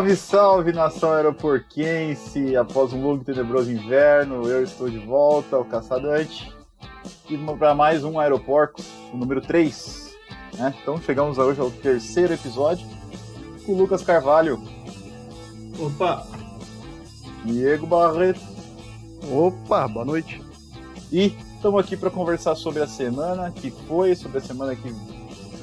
Salve, salve, nação aeroporquense! Após um longo e tenebroso inverno, eu estou de volta, o Caçadante, e para mais um Aeroporcos, o número 3. Né? Então chegamos hoje ao terceiro episódio com o Lucas Carvalho. Opa! Diego Barreto. Opa, boa noite. E estamos aqui para conversar sobre a semana que foi, sobre a semana que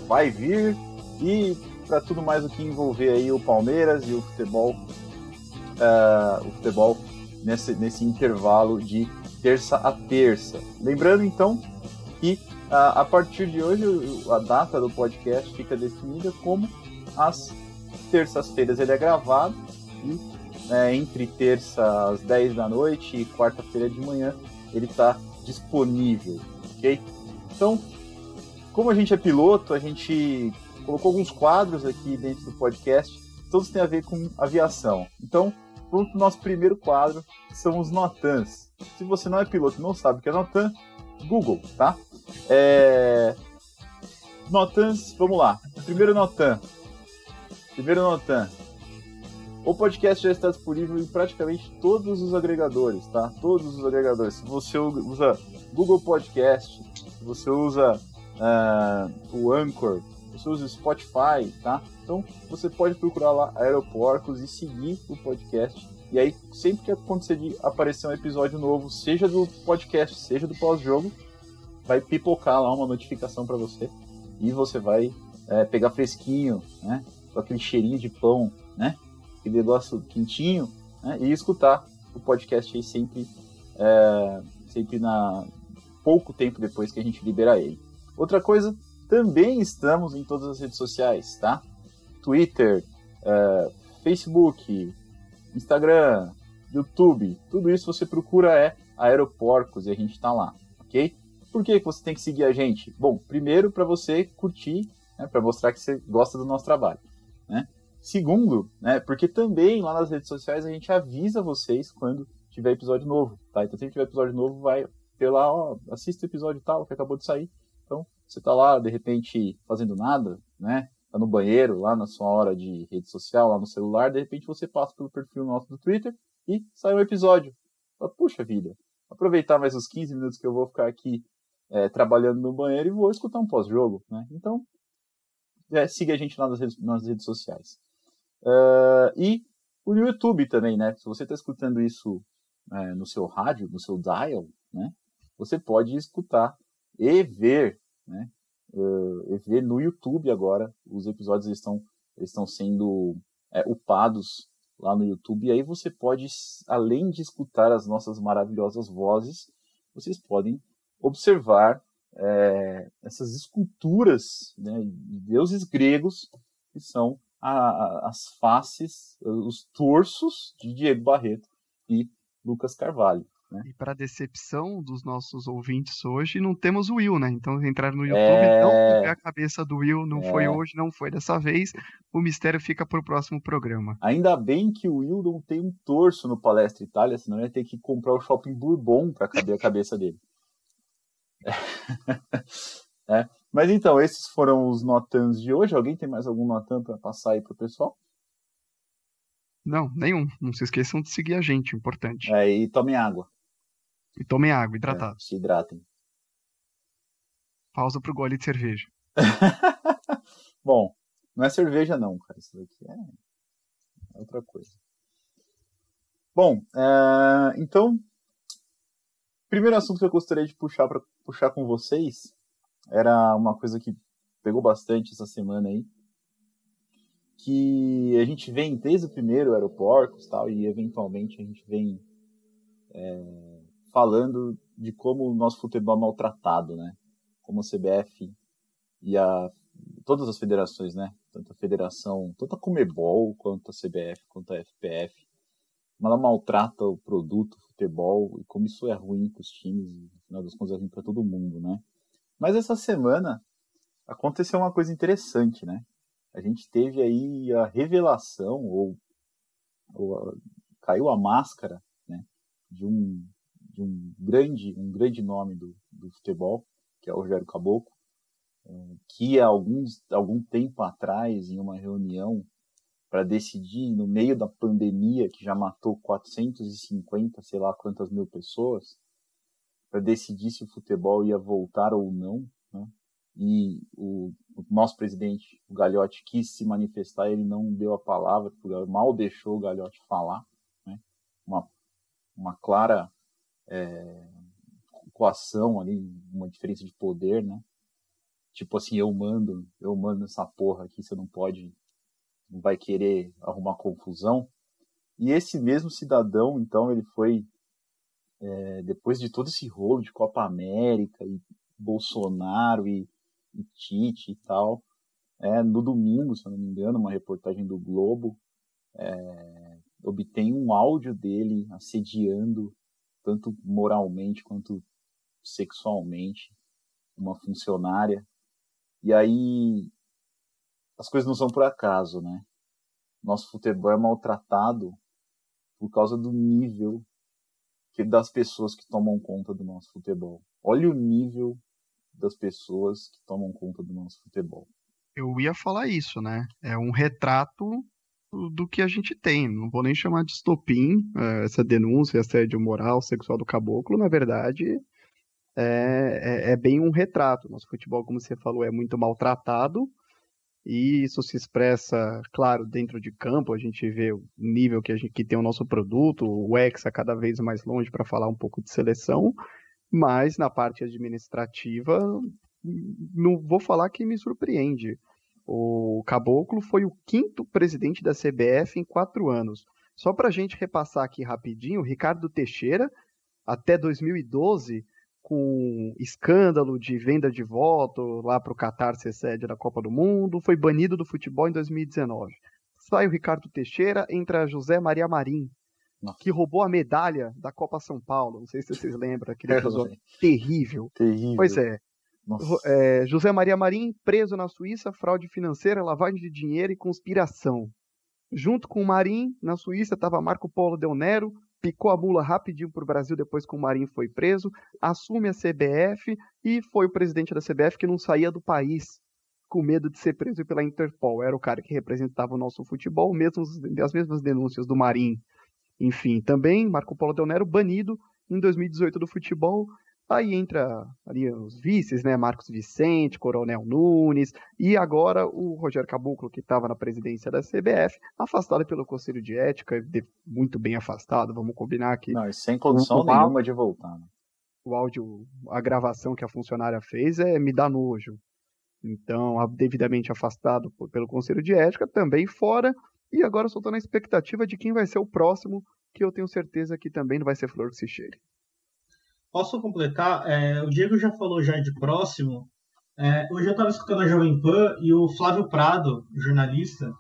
vai vir e para tudo mais o que envolver aí o Palmeiras e o futebol, uh, o futebol nesse, nesse intervalo de terça a terça. Lembrando então que uh, a partir de hoje a data do podcast fica definida como as terças-feiras ele é gravado e é, entre terça às 10 da noite e quarta-feira de manhã ele está disponível, ok? Então, como a gente é piloto, a gente colocou alguns quadros aqui dentro do podcast, todos têm a ver com aviação. Então, vamos para o nosso primeiro quadro, que são os Notans. Se você não é piloto e não sabe o que é Notan, Google, tá? É... Notans, vamos lá. Primeiro Notan. Primeiro Notan. O podcast já está disponível em praticamente todos os agregadores, tá? Todos os agregadores. Se você usa Google Podcast, se você usa uh, o Anchor, o Spotify, tá? Então você pode procurar lá Aeroporcos e seguir o podcast. E aí, sempre que acontecer de aparecer um episódio novo, seja do podcast, seja do pós-jogo, vai pipocar lá uma notificação para você e você vai é, pegar fresquinho, né? Com aquele cheirinho de pão, né? Aquele negócio quentinho, né? E escutar o podcast aí sempre, é, sempre na pouco tempo depois que a gente liberar ele. Outra coisa, também estamos em todas as redes sociais, tá? Twitter, uh, Facebook, Instagram, YouTube, tudo isso você procura é Aeroporcos e a gente está lá, ok? Por que você tem que seguir a gente? Bom, primeiro para você curtir, né, para mostrar que você gosta do nosso trabalho, né? Segundo, né, porque também lá nas redes sociais a gente avisa vocês quando tiver episódio novo, tá? Então se tiver episódio novo, vai ter lá, ó, assista o episódio tal que acabou de sair. Então, você está lá, de repente, fazendo nada, né? Tá no banheiro, lá na sua hora de rede social, lá no celular, de repente você passa pelo perfil nosso do Twitter e sai um episódio. Fala, Puxa vida, aproveitar mais os 15 minutos que eu vou ficar aqui é, trabalhando no banheiro e vou escutar um pós-jogo, né? Então, é, siga a gente lá nas redes, nas redes sociais. Uh, e o YouTube também, né? Se você está escutando isso é, no seu rádio, no seu dial, né? Você pode escutar e ver né? Uh, ver no YouTube agora, os episódios estão, estão sendo é, upados lá no YouTube, e aí você pode, além de escutar as nossas maravilhosas vozes, vocês podem observar é, essas esculturas né, de deuses gregos, que são a, a, as faces, os torsos de Diego Barreto e Lucas Carvalho. Né? E para decepção dos nossos ouvintes hoje, não temos o Will, né? Então entrar no YouTube, é... não ver a cabeça do Will, não é... foi hoje, não foi dessa vez. O mistério fica para o próximo programa. Ainda bem que o Will não tem um torso no Palestra Itália, senão ia ter que comprar o shopping Bourbon para caber a cabeça dele. É. Mas então, esses foram os notans de hoje. Alguém tem mais algum notan para passar aí para o pessoal? Não, nenhum. Não se esqueçam de seguir a gente, importante. É, e tomem água. E tomem água, hidratados. É, se hidratem. Pausa pro gole de cerveja. Bom, não é cerveja não, cara. Isso daqui é, é outra coisa. Bom, é... então, primeiro assunto que eu gostaria de puxar para puxar com vocês era uma coisa que pegou bastante essa semana aí, que a gente vem desde o primeiro aeroportos tal e eventualmente a gente vem é, falando de como o nosso futebol é maltratado, né? Como a CBF e a todas as federações, né? Tanto a federação, tanto a Comebol quanto a CBF, quanto a FPF, ela maltrata o produto o futebol e como isso é ruim para os times no final das contas é ruim para todo mundo, né? Mas essa semana aconteceu uma coisa interessante, né? A gente teve aí a revelação ou, ou caiu a máscara, né? De um de um grande, um grande nome do, do futebol, que é o Rogério Caboclo, é, que alguns, algum tempo atrás, em uma reunião para decidir no meio da pandemia que já matou 450, sei lá quantas mil pessoas, para decidir se o futebol ia voltar ou não, né? E o, o, nosso presidente, o Galhote, quis se manifestar, ele não deu a palavra, mal deixou o Galhote falar, né? Uma, uma clara é, coação ali, uma diferença de poder, né? Tipo assim, eu mando, eu mando essa porra aqui, você não pode não vai querer arrumar confusão. E esse mesmo cidadão, então, ele foi, é, depois de todo esse rolo de Copa América e Bolsonaro e, e Tite e tal, é, no domingo, se eu não me engano, uma reportagem do Globo, é, obtém um áudio dele assediando, tanto moralmente quanto sexualmente, uma funcionária. E aí as coisas não são por acaso, né? Nosso futebol é maltratado por causa do nível que das pessoas que tomam conta do nosso futebol. Olha o nível das pessoas que tomam conta do nosso futebol. Eu ia falar isso, né? É um retrato do que a gente tem. Não vou nem chamar de estopim é, essa denúncia, assédio moral, sexual do caboclo. Na verdade, é, é, é bem um retrato. Nosso futebol, como você falou, é muito maltratado e isso se expressa, claro, dentro de campo, a gente vê o nível que, a gente, que tem o nosso produto, o Hexa cada vez mais longe para falar um pouco de seleção, mas na parte administrativa, não vou falar que me surpreende. O Caboclo foi o quinto presidente da CBF em quatro anos. Só para a gente repassar aqui rapidinho, Ricardo Teixeira, até 2012, com escândalo de venda de voto lá para o Qatar ser sede da Copa do Mundo, foi banido do futebol em 2019. Sai o Ricardo Teixeira, entra José Maria Marim, Nossa. que roubou a medalha da Copa São Paulo. Não sei se vocês lembram, aquele episódio terrível. terrível. Pois é. É. José Maria Marim, preso na Suíça, fraude financeira, lavagem de dinheiro e conspiração. Junto com o Marim, na Suíça, estava Marco Polo Del Nero, picou a mula rapidinho para o Brasil depois que o Marinho foi preso, assume a CBF e foi o presidente da CBF que não saía do país com medo de ser preso pela Interpol. Era o cara que representava o nosso futebol, mesmo, as mesmas denúncias do Marinho. Enfim, também Marco Polo Del Nero banido em 2018 do futebol Aí entra ali os vices, né? Marcos Vicente, Coronel Nunes, e agora o Rogério Caboclo, que estava na presidência da CBF, afastado pelo Conselho de Ética, muito bem afastado, vamos combinar aqui. Não, sem condição nenhuma de voltar. Né? O áudio, a gravação que a funcionária fez é me dá nojo. Então, devidamente afastado pelo Conselho de Ética, também fora, e agora só estou na expectativa de quem vai ser o próximo, que eu tenho certeza que também não vai ser flor que se cheire. Posso completar? É, o Diego já falou já de próximo. É, hoje eu estava escutando a Jovem Pan e o Flávio Prado, jornalista,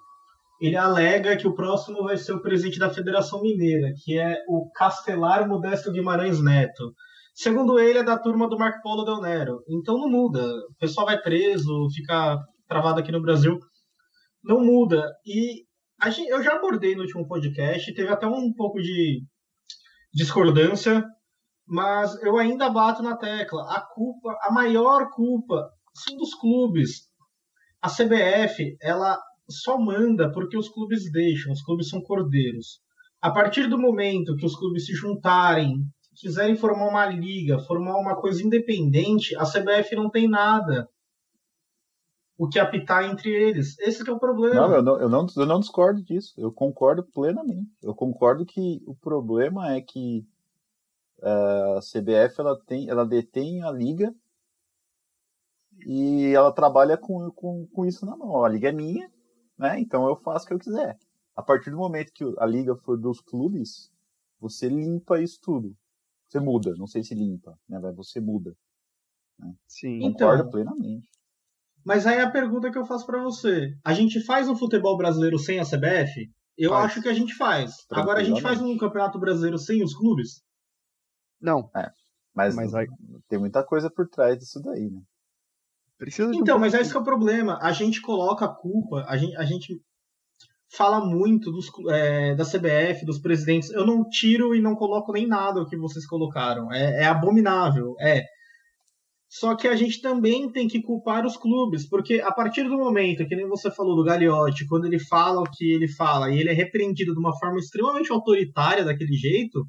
ele alega que o próximo vai ser o presidente da Federação Mineira, que é o Castelar Modesto Guimarães Neto. Segundo ele, é da turma do Marco Polo Del Nero. Então não muda. O pessoal vai preso, fica travado aqui no Brasil. Não muda. E gente, eu já abordei no último podcast, teve até um pouco de discordância mas eu ainda bato na tecla. A culpa, a maior culpa, são dos clubes. A CBF, ela só manda porque os clubes deixam, os clubes são cordeiros. A partir do momento que os clubes se juntarem, quiserem formar uma liga, formar uma coisa independente, a CBF não tem nada o que apitar entre eles. Esse é o problema. Não eu, não, eu não, eu não discordo disso. Eu concordo plenamente. Eu concordo que o problema é que a CBF ela tem, ela detém a liga e ela trabalha com, com, com isso na mão. A liga é minha, né? Então eu faço o que eu quiser. A partir do momento que a liga for dos clubes, você limpa isso tudo. Você muda, não sei se limpa, né? Você muda. Né? Sim. Concordo então, plenamente. Mas aí a pergunta que eu faço para você: a gente faz um futebol brasileiro sem a CBF? Eu faz. acho que a gente faz. Agora a gente faz um campeonato brasileiro sem os clubes? Não. É. Mas, mas aí... tem muita coisa por trás disso daí, né? Precisa então, um mas esse é o problema. A gente coloca a culpa, a gente, a gente fala muito dos, é, da CBF, dos presidentes. Eu não tiro e não coloco nem nada o que vocês colocaram. É, é abominável. É. Só que a gente também tem que culpar os clubes, porque a partir do momento, que nem você falou do Gagliotti, quando ele fala o que ele fala e ele é repreendido de uma forma extremamente autoritária daquele jeito,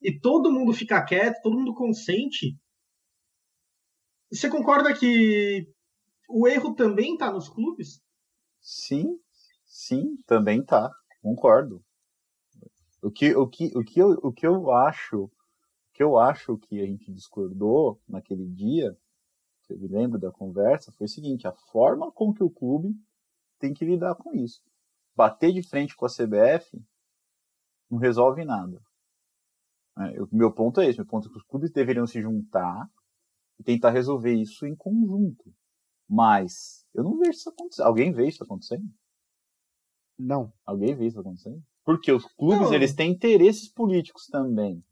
e todo mundo fica quieto, todo mundo consente, você concorda que o erro também está nos clubes? Sim, sim, também tá. Concordo. O que, o que, o que, eu, o que eu acho, o que eu acho que a gente discordou naquele dia, que eu me lembro da conversa, foi o seguinte: a forma com que o clube tem que lidar com isso. Bater de frente com a CBF não resolve nada. O meu ponto é esse: meu ponto é que os clubes deveriam se juntar e tentar resolver isso em conjunto. Mas eu não vejo isso acontecer. Alguém vê isso acontecendo? Não. Alguém vê isso acontecendo? Porque os clubes não. eles têm interesses políticos também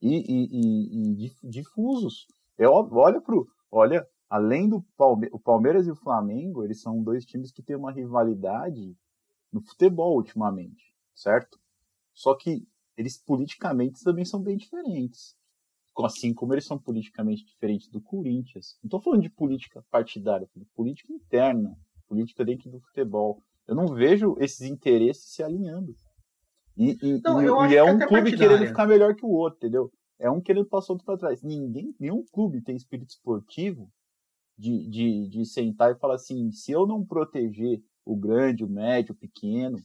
e, e, e, e difusos. É, olha pro, olha, além do Palme o Palmeiras e o Flamengo, eles são dois times que têm uma rivalidade no futebol ultimamente, certo? Só que eles politicamente também são bem diferentes assim como eles são politicamente diferentes do Corinthians. Não estou falando de política partidária, de política interna, política dentro do futebol. Eu não vejo esses interesses se alinhando. E, e, não, e, e é um clube partidária. querendo ficar melhor que o outro, entendeu? É um querendo passar outro para trás. Ninguém, nenhum clube tem espírito esportivo de, de, de sentar e falar assim: se eu não proteger o grande, o médio, o pequeno,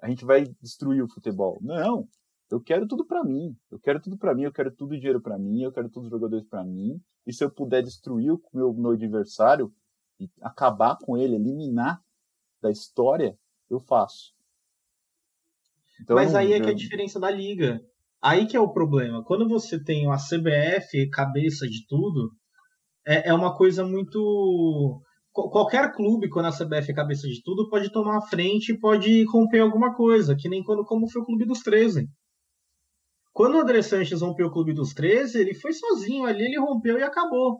a gente vai destruir o futebol. Não, eu quero tudo para mim. Eu quero tudo para mim, eu quero tudo dinheiro para mim, eu quero todos os jogadores para mim. E se eu puder destruir o meu, meu adversário e acabar com ele, eliminar da história, eu faço. Então, Mas aí é que é a diferença da liga. Aí que é o problema. Quando você tem a CBF cabeça de tudo, é, é uma coisa muito qualquer clube, quando a CBF é cabeça de tudo, pode tomar a frente e pode romper alguma coisa, que nem quando como foi o Clube dos 13. Quando o André Sanches rompeu o Clube dos 13, ele foi sozinho ali, ele rompeu e acabou.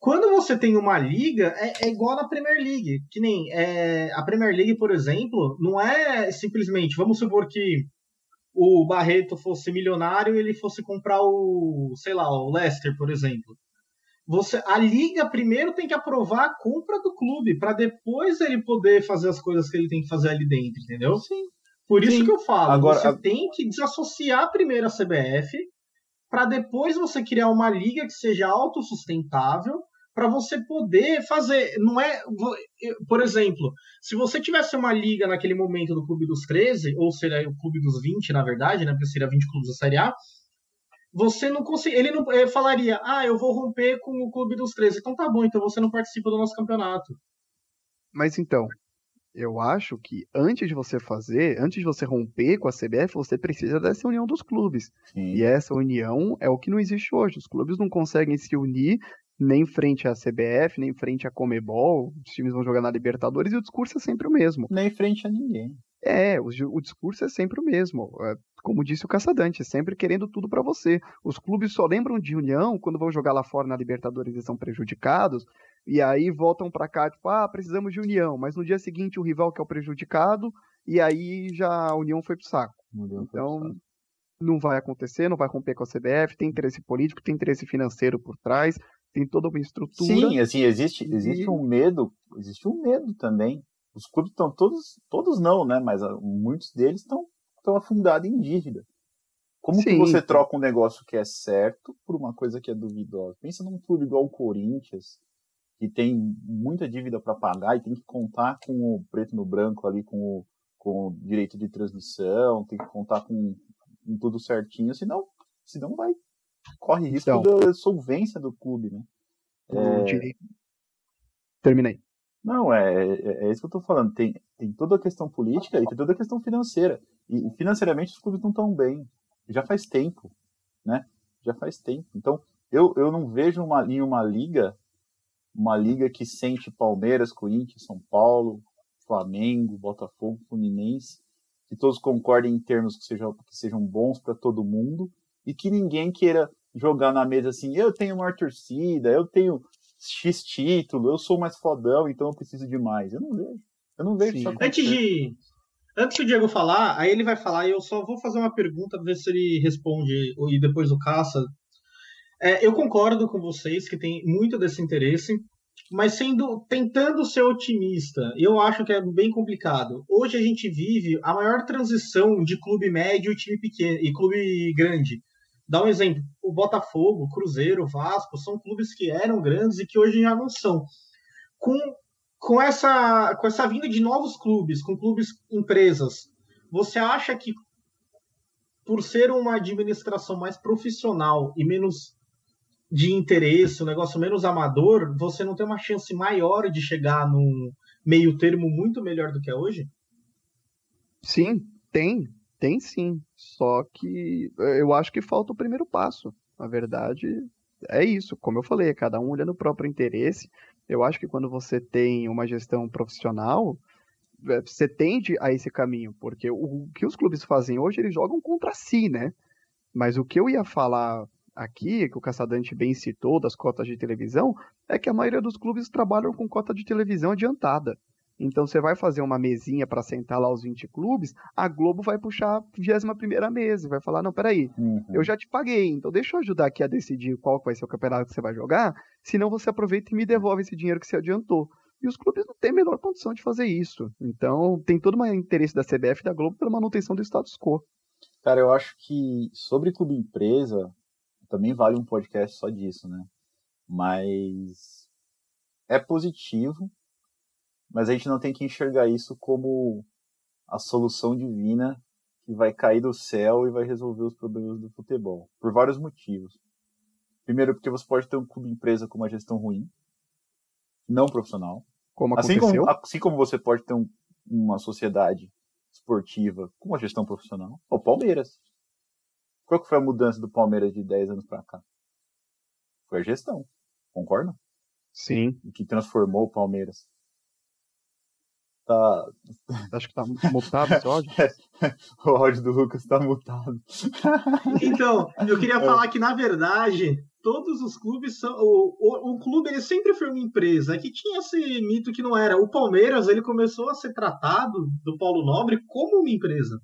Quando você tem uma liga, é, é igual na Premier League. Que nem é, a Premier League, por exemplo, não é simplesmente, vamos supor que o Barreto fosse milionário e ele fosse comprar o, sei lá, o Leicester, por exemplo. Você, a liga primeiro tem que aprovar a compra do clube para depois ele poder fazer as coisas que ele tem que fazer ali dentro, entendeu? Sim. Por isso Sim. que eu falo, Agora, você a... tem que desassociar primeiro a CBF para depois você criar uma liga que seja autossustentável para você poder fazer, não é, por exemplo, se você tivesse uma liga naquele momento do Clube dos 13, ou seria o Clube dos 20, na verdade, né, porque seria 20 clubes da Série A, você não consegue, ele não ele falaria: "Ah, eu vou romper com o Clube dos 13". Então tá bom, então você não participa do nosso campeonato. Mas então, eu acho que antes de você fazer, antes de você romper com a CBF, você precisa dessa união dos clubes. Sim. E essa união é o que não existe hoje. Os clubes não conseguem se unir nem frente à CBF, nem frente à Comebol. Os times vão jogar na Libertadores e o discurso é sempre o mesmo. Nem frente a ninguém. É, o, o discurso é sempre o mesmo. É, como disse o Caçadante, sempre querendo tudo para você. Os clubes só lembram de união quando vão jogar lá fora na Libertadores e são prejudicados. E aí voltam para cá, tipo, ah, precisamos de união. Mas no dia seguinte o rival que é o prejudicado, e aí já a união foi pro saco. Então, não vai acontecer, não vai romper com a CBF, tem interesse político, tem interesse financeiro por trás, tem toda uma estrutura. Sim, assim, existe, existe e... um medo, existe um medo também. Os clubes estão todos, todos não, né? Mas ah, muitos deles estão estão afundados em dívida. Como Sim. que você troca um negócio que é certo por uma coisa que é duvidosa? Pensa num clube igual o Corinthians, que tem muita dívida para pagar e tem que contar com o preto no branco ali, com o, com o direito de transmissão, tem que contar com, com tudo certinho, senão, senão vai corre risco então, da solvência do clube, né? É... Terminei. Não, é, é, é, isso que eu tô falando. Tem, tem toda a questão política e tem toda a questão financeira. E, e financeiramente os clubes não estão bem. Já faz tempo, né? Já faz tempo. Então, eu, eu não vejo uma, em uma liga uma liga que sente Palmeiras, Corinthians, São Paulo, Flamengo, Botafogo, Fluminense, que todos concordem em termos que sejam, que sejam bons para todo mundo e que ninguém queira jogar na mesa assim, eu tenho maior torcida, eu tenho X título, eu sou mais fodão, então eu preciso de mais. Eu não vejo. Eu não vejo Antes de. Antes do Diego falar, aí ele vai falar e eu só vou fazer uma pergunta, ver se ele responde, e depois o Caça É, eu concordo com vocês que tem muito desse interesse, mas sendo tentando ser otimista, eu acho que é bem complicado. Hoje a gente vive a maior transição de clube médio e time pequeno e clube grande. Dá um exemplo: o Botafogo, Cruzeiro, Vasco são clubes que eram grandes e que hoje já não são. Com, com, essa, com essa vinda de novos clubes, com clubes empresas, você acha que por ser uma administração mais profissional e menos de interesse, um negócio menos amador, você não tem uma chance maior de chegar num meio termo muito melhor do que é hoje? Sim, tem. Tem sim. Só que eh, eu acho que falta o primeiro passo. Na verdade, é isso. Como eu falei, é cada um olhando o próprio interesse. Eu acho que quando você tem uma gestão profissional, eh, você tende a esse caminho, porque o que os clubes fazem hoje, eles jogam contra si, né? Mas o que eu ia falar aqui, que o Caçadante bem citou, das cotas de televisão, é que a maioria dos clubes trabalham com cota de televisão adiantada. Então você vai fazer uma mesinha para sentar lá os 20 clubes, a Globo vai puxar a 21 primeira mesa e vai falar, não, peraí, uhum. eu já te paguei, então deixa eu ajudar aqui a decidir qual vai ser o campeonato que você vai jogar, senão você aproveita e me devolve esse dinheiro que você adiantou. E os clubes não têm a menor condição de fazer isso. Então tem todo um interesse da CBF e da Globo pela manutenção do status quo. Cara, eu acho que sobre clube empresa, também vale um podcast só disso, né? Mas é positivo, mas a gente não tem que enxergar isso como a solução divina que vai cair do céu e vai resolver os problemas do futebol, por vários motivos. Primeiro, porque você pode ter um clube empresa com uma gestão ruim, não profissional. Como assim aconteceu? Como, assim como você pode ter um, uma sociedade esportiva com uma gestão profissional. O Palmeiras. Qual que foi a mudança do Palmeiras de 10 anos para cá? Foi a gestão, concorda? Sim. O que transformou o Palmeiras. Tá. Acho que tá mutado esse áudio. o áudio do Lucas tá mutado. então, eu queria é. falar que, na verdade, todos os clubes são. O, o, o, clube ele sempre foi uma empresa que tinha esse mito que não era. O Palmeiras ele começou a ser tratado do Paulo Nobre como uma empresa.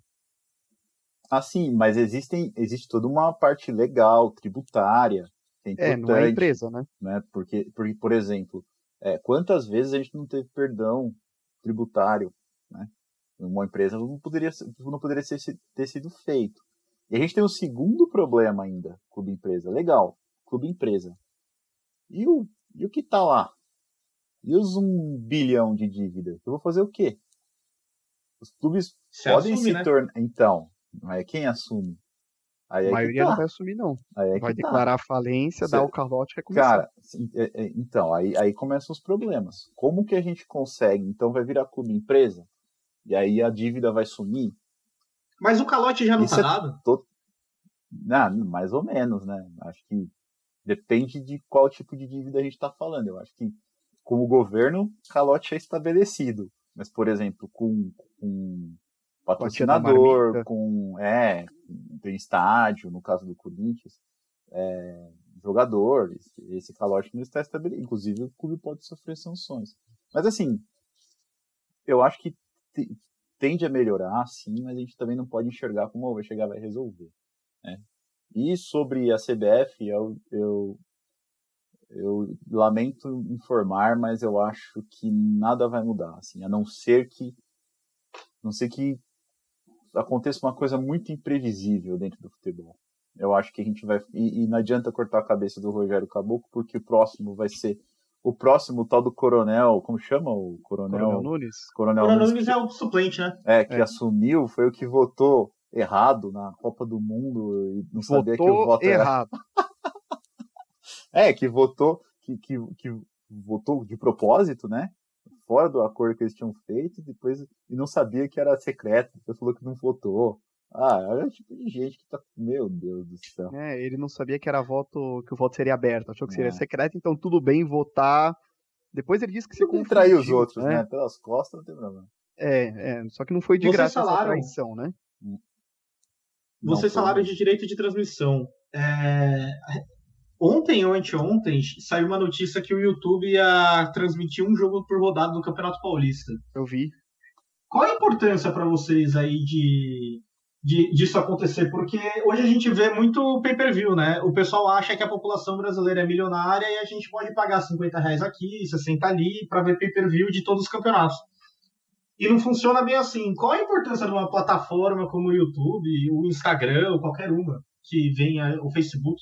Ah, sim, mas existem, existe toda uma parte legal, tributária. É, é, não é empresa, né? né? Porque, porque, por exemplo, é, quantas vezes a gente não teve perdão tributário, né? Uma empresa não poderia, não poderia ser, ter sido feito. E a gente tem um segundo problema ainda, clube empresa. Legal, clube empresa. E o, e o que tá lá? E os um bilhão de dívida? Eu vou fazer o quê? Os clubes se podem assume, se né? tornar. Então, não é quem assume. Aí a maioria tá. não vai assumir, não. É vai tá. declarar falência, Você... dar o calote e recomeçar. Cara, é, é, então, aí, aí começam os problemas. Como que a gente consegue? Então vai virar clube empresa? E aí a dívida vai sumir? Mas o calote já não Isso tá é dado? To... Não, mais ou menos, né? Acho que depende de qual tipo de dívida a gente está falando. Eu acho que com o governo, calote é estabelecido. Mas, por exemplo, com, com patrocinador, com é, tem estádio, no caso do Corinthians, é, jogadores, esse calote não está estabelecido. Inclusive, o clube pode sofrer sanções. Mas assim, eu acho que tende a melhorar, sim, mas a gente também não pode enxergar como vai chegar vai resolver. Né? E sobre a CBF, eu, eu, eu lamento informar, mas eu acho que nada vai mudar, assim, a não ser que não sei que aconteça uma coisa muito imprevisível dentro do futebol. Eu acho que a gente vai. E, e, não adianta cortar a cabeça do Rogério Caboclo, porque o próximo vai ser. O próximo, o tal do Coronel. Como chama o Coronel? Coronel Nunes. Coronel, Coronel Nunes, é o suplente, né? É, que é. assumiu, foi o que votou errado na Copa do Mundo e não votou sabia que o voto errado. Era... é, que votou. Que, que, que votou de propósito, né? Fora do acordo que eles tinham feito, depois e não sabia que era secreto, depois falou que não votou. Ah, olha o tipo de gente que tá. Meu Deus do céu. É, ele não sabia que era voto, que o voto seria aberto, achou que seria é. secreto, então tudo bem votar. Depois ele disse que se confundiu. os outros, né? né? Pelas costas não tem problema. É, é, só que não foi de Vocês graça falaram... essa traição, né? Hum. Vocês falaram de direito de transmissão. É... Ontem ou anteontem saiu uma notícia que o YouTube ia transmitir um jogo por rodada do Campeonato Paulista. Eu vi. Qual a importância para vocês aí de de, disso acontecer, porque hoje a gente vê muito pay-per-view, né? O pessoal acha que a população brasileira é milionária e a gente pode pagar 50 reais aqui, 60 ali, para ver pay-per-view de todos os campeonatos. E não funciona bem assim. Qual a importância de uma plataforma como o YouTube, o Instagram, ou qualquer uma, que venha, o Facebook,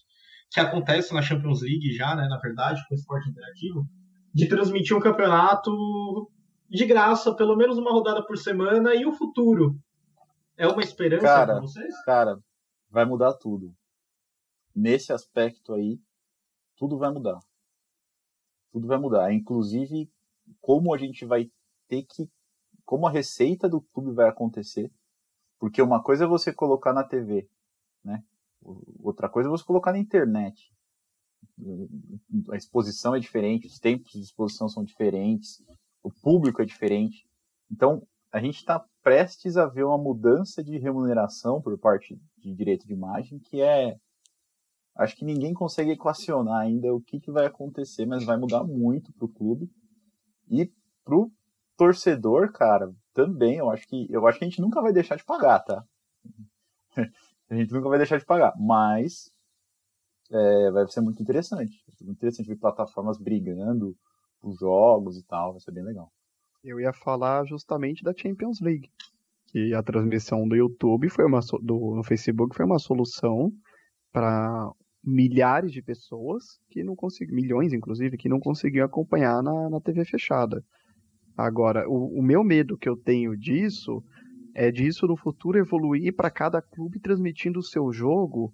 que acontece na Champions League já, né, na verdade, com o esporte interativo, de transmitir um campeonato de graça, pelo menos uma rodada por semana, e o futuro? É uma esperança para vocês? Cara, vai mudar tudo. Nesse aspecto aí, tudo vai mudar. Tudo vai mudar. Inclusive, como a gente vai ter que. Como a receita do clube vai acontecer. Porque uma coisa é você colocar na TV, né? Outra coisa é você colocar na internet. A exposição é diferente, os tempos de exposição são diferentes, o público é diferente. Então, a gente está prestes a ver uma mudança de remuneração por parte de direito de imagem que é. Acho que ninguém consegue equacionar ainda o que, que vai acontecer, mas vai mudar muito para o clube. E para o torcedor, cara, também. Eu acho, que, eu acho que a gente nunca vai deixar de pagar, tá? A gente nunca vai deixar de pagar, mas é, vai ser muito interessante. Vai ser muito interessante ver plataformas brigando os jogos e tal, vai ser bem legal. Eu ia falar justamente da Champions League. Que a transmissão do YouTube foi uma do, no Facebook foi uma solução para milhares de pessoas que não conseguiam, milhões inclusive, que não conseguiam acompanhar na, na TV fechada. Agora, o, o meu medo que eu tenho disso é disso no futuro evoluir para cada clube transmitindo o seu jogo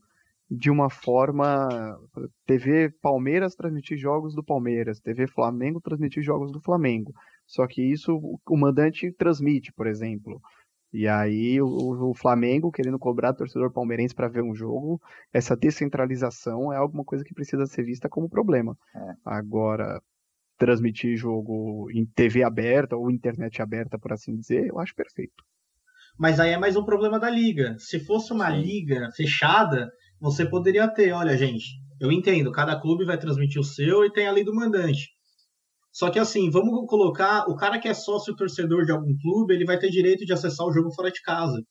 de uma forma. TV Palmeiras transmitir jogos do Palmeiras, TV Flamengo transmitir jogos do Flamengo. Só que isso o mandante transmite, por exemplo. E aí o, o Flamengo querendo cobrar torcedor palmeirense para ver um jogo, essa descentralização é alguma coisa que precisa ser vista como problema. É. Agora, transmitir jogo em TV aberta ou internet aberta, por assim dizer, eu acho perfeito. Mas aí é mais um problema da liga. Se fosse uma Sim. liga fechada, você poderia ter, olha, gente, eu entendo, cada clube vai transmitir o seu e tem a lei do mandante. Só que assim, vamos colocar, o cara que é sócio torcedor de algum clube, ele vai ter direito de acessar o jogo fora de casa.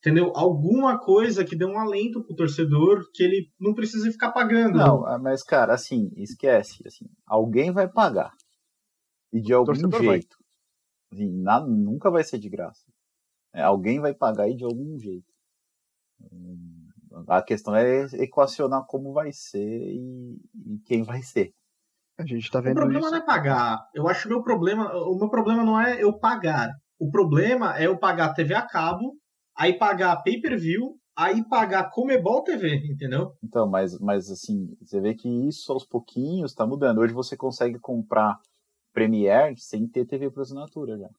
Entendeu? Alguma coisa que dê um alento pro torcedor que ele não precisa ficar pagando. Não, ah, mas cara, assim, esquece, assim, alguém vai pagar. E de algum jeito. Nada, nunca vai ser de graça. É, alguém vai pagar e de algum jeito. Hum, a questão é equacionar como vai ser e, e quem vai ser. A gente tá vendo O problema isso. não é pagar. Eu acho que o meu problema, o meu problema não é eu pagar. O problema é eu pagar TV a cabo, aí pagar pay-per-view, aí pagar Comebol TV, entendeu? Então, mas, mas assim, você vê que isso aos pouquinhos tá mudando. Hoje você consegue comprar Premiere sem ter TV por assinatura já,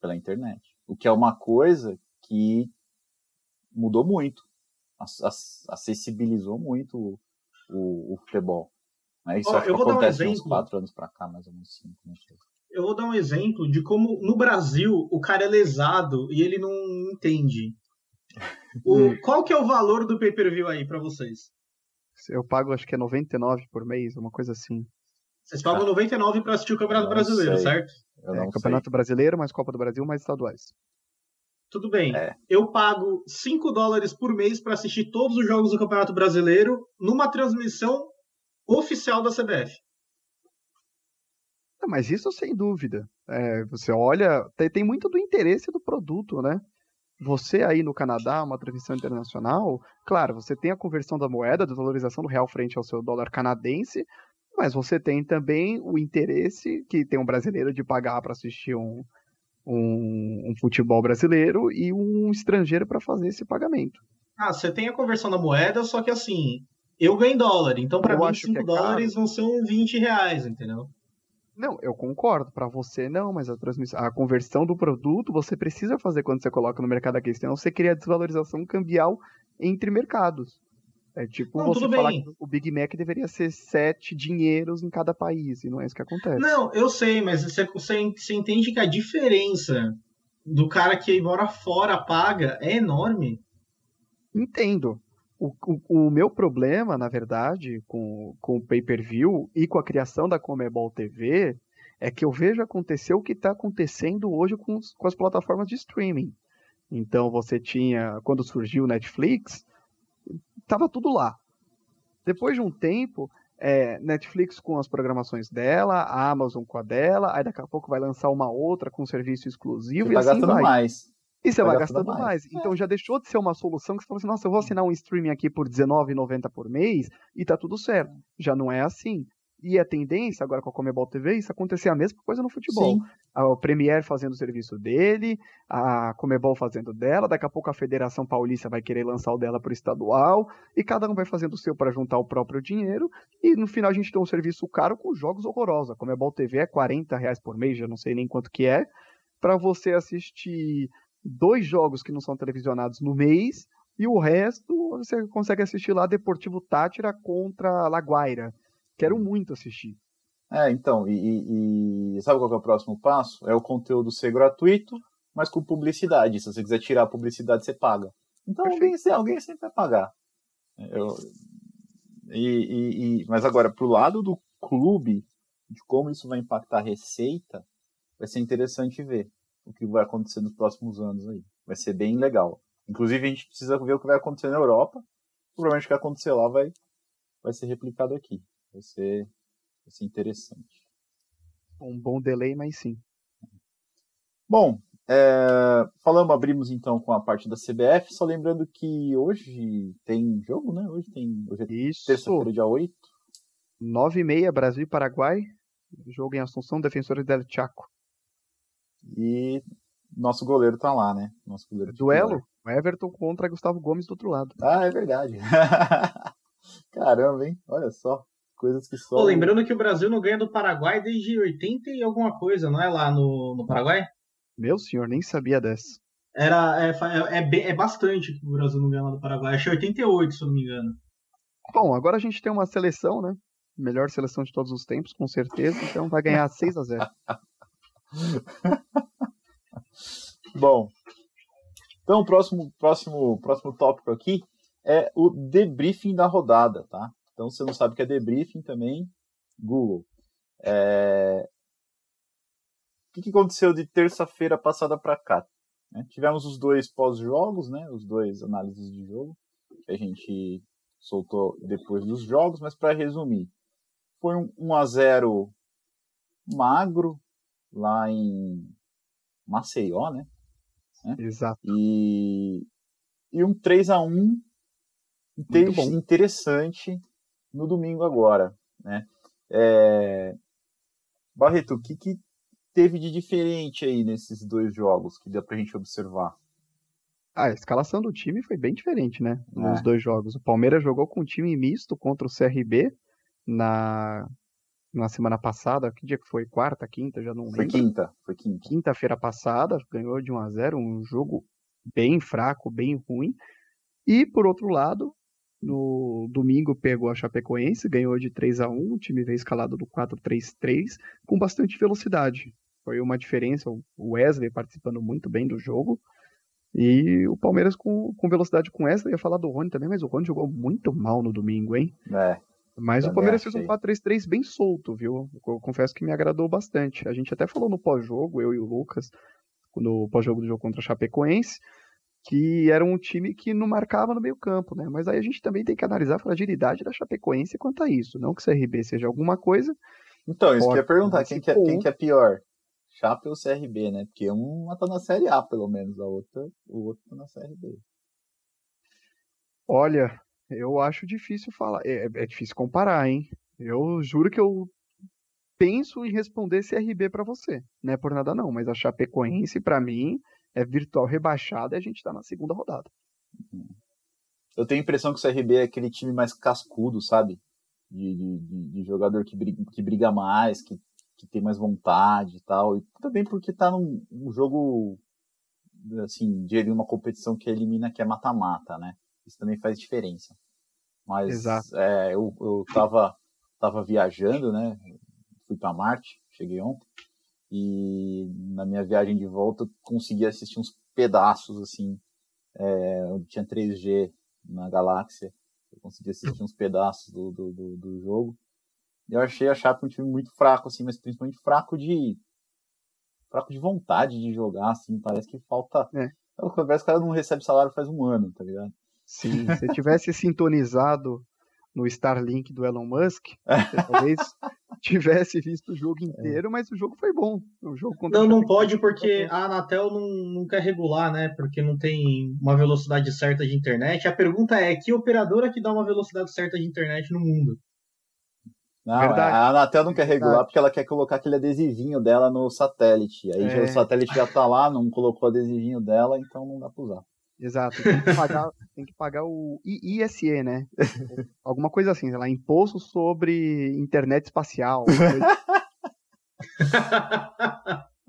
pela internet. O que é uma coisa que mudou muito, acessibilizou muito o, o, o futebol. Né? Isso Ó, eu vou acontece dar um exemplo. uns quatro anos para cá, mais ou menos cinco. Não sei. Eu vou dar um exemplo de como no Brasil o cara é lesado e ele não entende. O, qual que é o valor do pay-per-view aí para vocês? Eu pago acho que é 99 por mês, uma coisa assim. Vocês pagam 99 para assistir o Campeonato Brasileiro, sei. certo? É, Campeonato sei. Brasileiro, mais Copa do Brasil, mais estaduais. Tudo bem. É. Eu pago 5 dólares por mês para assistir todos os jogos do Campeonato Brasileiro numa transmissão oficial da CBF. Mas isso sem dúvida. É, você olha, tem, tem, muito do interesse do produto, né? Você aí no Canadá, uma transmissão internacional, claro, você tem a conversão da moeda, a desvalorização do real frente ao seu dólar canadense, mas você tem também o interesse que tem um brasileiro de pagar para assistir um, um, um, futebol brasileiro e um estrangeiro para fazer esse pagamento. Ah, você tem a conversão da moeda, só que assim, eu ganho dólar, então para mim 5 é dólares vão ser 20 reais, entendeu? Não, eu concordo. Para você não, mas a transmissão, a conversão do produto você precisa fazer quando você coloca no mercado aqui, senão você cria desvalorização cambial entre mercados. É tipo não, você falar bem. que o Big Mac deveria ser sete dinheiros em cada país, e não é isso que acontece. Não, eu sei, mas você, você, entende que a diferença do cara que mora fora paga é enorme. Entendo. O, o, o, meu problema, na verdade, com, com o pay-per-view e com a criação da Comebol TV é que eu vejo acontecer o que está acontecendo hoje com, com as plataformas de streaming. Então você tinha, quando surgiu o Netflix, tava tudo lá. Depois de um tempo, é, Netflix com as programações dela, a Amazon com a dela, aí daqui a pouco vai lançar uma outra com serviço exclusivo Você e tá assim gastando vai. mais. E você vai vai gastando mais. mais. Então já deixou de ser uma solução que você falou assim, nossa, eu vou assinar um streaming aqui por R$19,90 por mês e tá tudo certo. Já não é assim. E a tendência, agora com a Comebol TV, isso acontecer a mesma coisa no futebol. Sim. A- O Premier fazendo o serviço dele, a Comebol fazendo dela, daqui a pouco a Federação Paulista vai querer lançar o dela para o estadual, e cada um vai fazendo o seu para juntar o próprio dinheiro, e no final a gente tem um serviço caro com jogos horrorosos. A Comebol TV é 40 reais por mês, já não sei nem quanto que é, para você assistir dois jogos que não são televisionados no mês, e o resto você consegue assistir lá Deportivo Tátira contra Laguaira. Quero muito assistir. É, então, e, e- sabe qual que é o próximo passo? É o conteúdo ser gratuito, mas com publicidade. Se você quiser tirar a publicidade, você paga. Então alguém, alguém sempre vai pagar. Eu- e, e- e- mas agora, pro lado do clube, de como isso vai impactar a receita, vai ser interessante ver o que vai acontecer nos próximos anos aí. Vai ser bem legal. Inclusive, a gente precisa ver o que vai acontecer na Europa. Provavelmente o que vai acontecer lá vai, vai ser replicado aqui. Vai ser, vai ser interessante. Um bom delay, mas sim. Bom, é, falamos, abrimos então com a parte da CBF, só lembrando que hoje tem jogo, né? Hoje tem. Hoje é terça-feira, dia 8. 9 e meia, Brasil e Paraguai. Jogo em Assunção, Defensores del Chaco. E nosso goleiro tá lá, né? Nosso goleiro Duelo, Everton contra Gustavo Gomes do outro lado. titular. Ah, é verdade. Caramba, hein? Olha só. Coisas que só. Pô, lembrando que o Brasil não ganha do Paraguai desde 80 e alguma coisa, não é lá no, no Paraguai? Meu senhor, nem sabia dessa. Era, é, é, é é bastante que o Brasil não ganha lá do Paraguai. Achei 88, se eu não me engano. Bom, agora a gente tem uma seleção, né? Melhor seleção de todos os tempos, com certeza. Então vai ganhar 6 a 0 Bom. Então, o próximo, próximo, próximo tópico aqui é o debriefing da rodada, tá? Então, se você não sabe o que é debriefing também, Google. É... O que, que aconteceu de terça-feira passada para cá? né? Tivemos os dois pós-jogos, né? Os dois análises de jogo que a gente soltou depois dos jogos, mas para resumir, foi um 1 a 0 magro lá em Maceió, né? Exato. E, e um 3 a 1 inte- Muito bom. interessante no domingo agora, né? É... Barreto, o que, que teve de diferente aí nesses dois jogos que dá pra gente observar? Ah, a escalação do time foi bem diferente, né? Nos É. dois jogos. O Palmeiras jogou com um time misto contra o CRB na, na semana passada. Que dia que foi? Quarta, quinta? Já não Foi lembro. quinta, foi quinta. quinta-feira passada, ganhou de 1 a 0, um jogo bem fraco, bem ruim. E por outro lado, no domingo pegou a Chapecoense, ganhou de 3 a 1, o time veio escalado do 4-3-3 com bastante velocidade. Foi uma diferença, o Wesley participando muito bem do jogo. E o Palmeiras com, com velocidade com Wesley, ia falar do Rony também, mas o Rony jogou muito mal no domingo, hein? É, Mas o Palmeiras fez um achei. 4-3-3 bem solto, viu? Eu confesso que me agradou bastante. A gente até falou no pós-jogo, eu e o Lucas, no pós-jogo do jogo contra a Chapecoense, que era um time que não marcava no meio campo, né? Mas aí a gente também tem que analisar a fragilidade da Chapecoense quanto a isso. Não que o CRB seja alguma coisa, Então, isso que eu ia perguntar, quem que, é, quem que é pior? Chape ou CRB, né? Porque uma tá na Série A, pelo menos, a outra, o outro tá na CRB. olha, eu acho difícil falar. É, é difícil comparar, hein? Eu juro que eu penso em responder CRB pra você. Não é por nada não, mas a Chapecoense, pra mim, é virtual rebaixada e a gente tá na segunda rodada. Eu tenho a impressão que o CRB é aquele time mais cascudo, sabe? De, de, de- jogador que briga, que briga mais, que, que tem mais vontade e tal. E também porque tá num, num jogo, assim, de uma competição que elimina, que é mata-mata, né? Isso também faz diferença. Mas Exato. é, eu, eu tava, tava viajando, né? Fui para Marte, cheguei ontem. E na minha viagem de volta eu consegui assistir uns pedaços, assim, é, onde tinha 3G na galáxia. Eu consegui assistir uns pedaços do, do, do, do jogo. Eu achei a Chape um time muito fraco, assim, mas principalmente fraco de. fraco de vontade de jogar, assim. Parece que falta. É. Parece que o cara não recebe salário faz um ano, tá ligado? Sim, se tivesse sintonizado no Starlink do Elon Musk, talvez tivesse visto o jogo é. inteiro, mas o jogo foi bom. O jogo não, não pode porque a Anatel não, não quer regular, né? Porque não tem uma velocidade certa de internet. A pergunta é, que operadora que dá uma velocidade certa de internet no mundo? Não, Verdade. a Anatel não quer regular Verdade. porque ela quer colocar aquele adesivinho dela no satélite. Aí é. o satélite já tá lá, não colocou o adesivinho dela, então não dá pra usar. Exato, tem que pagar, tem que pagar o ISE, né? Alguma coisa assim, sei lá, imposto sobre internet espacial.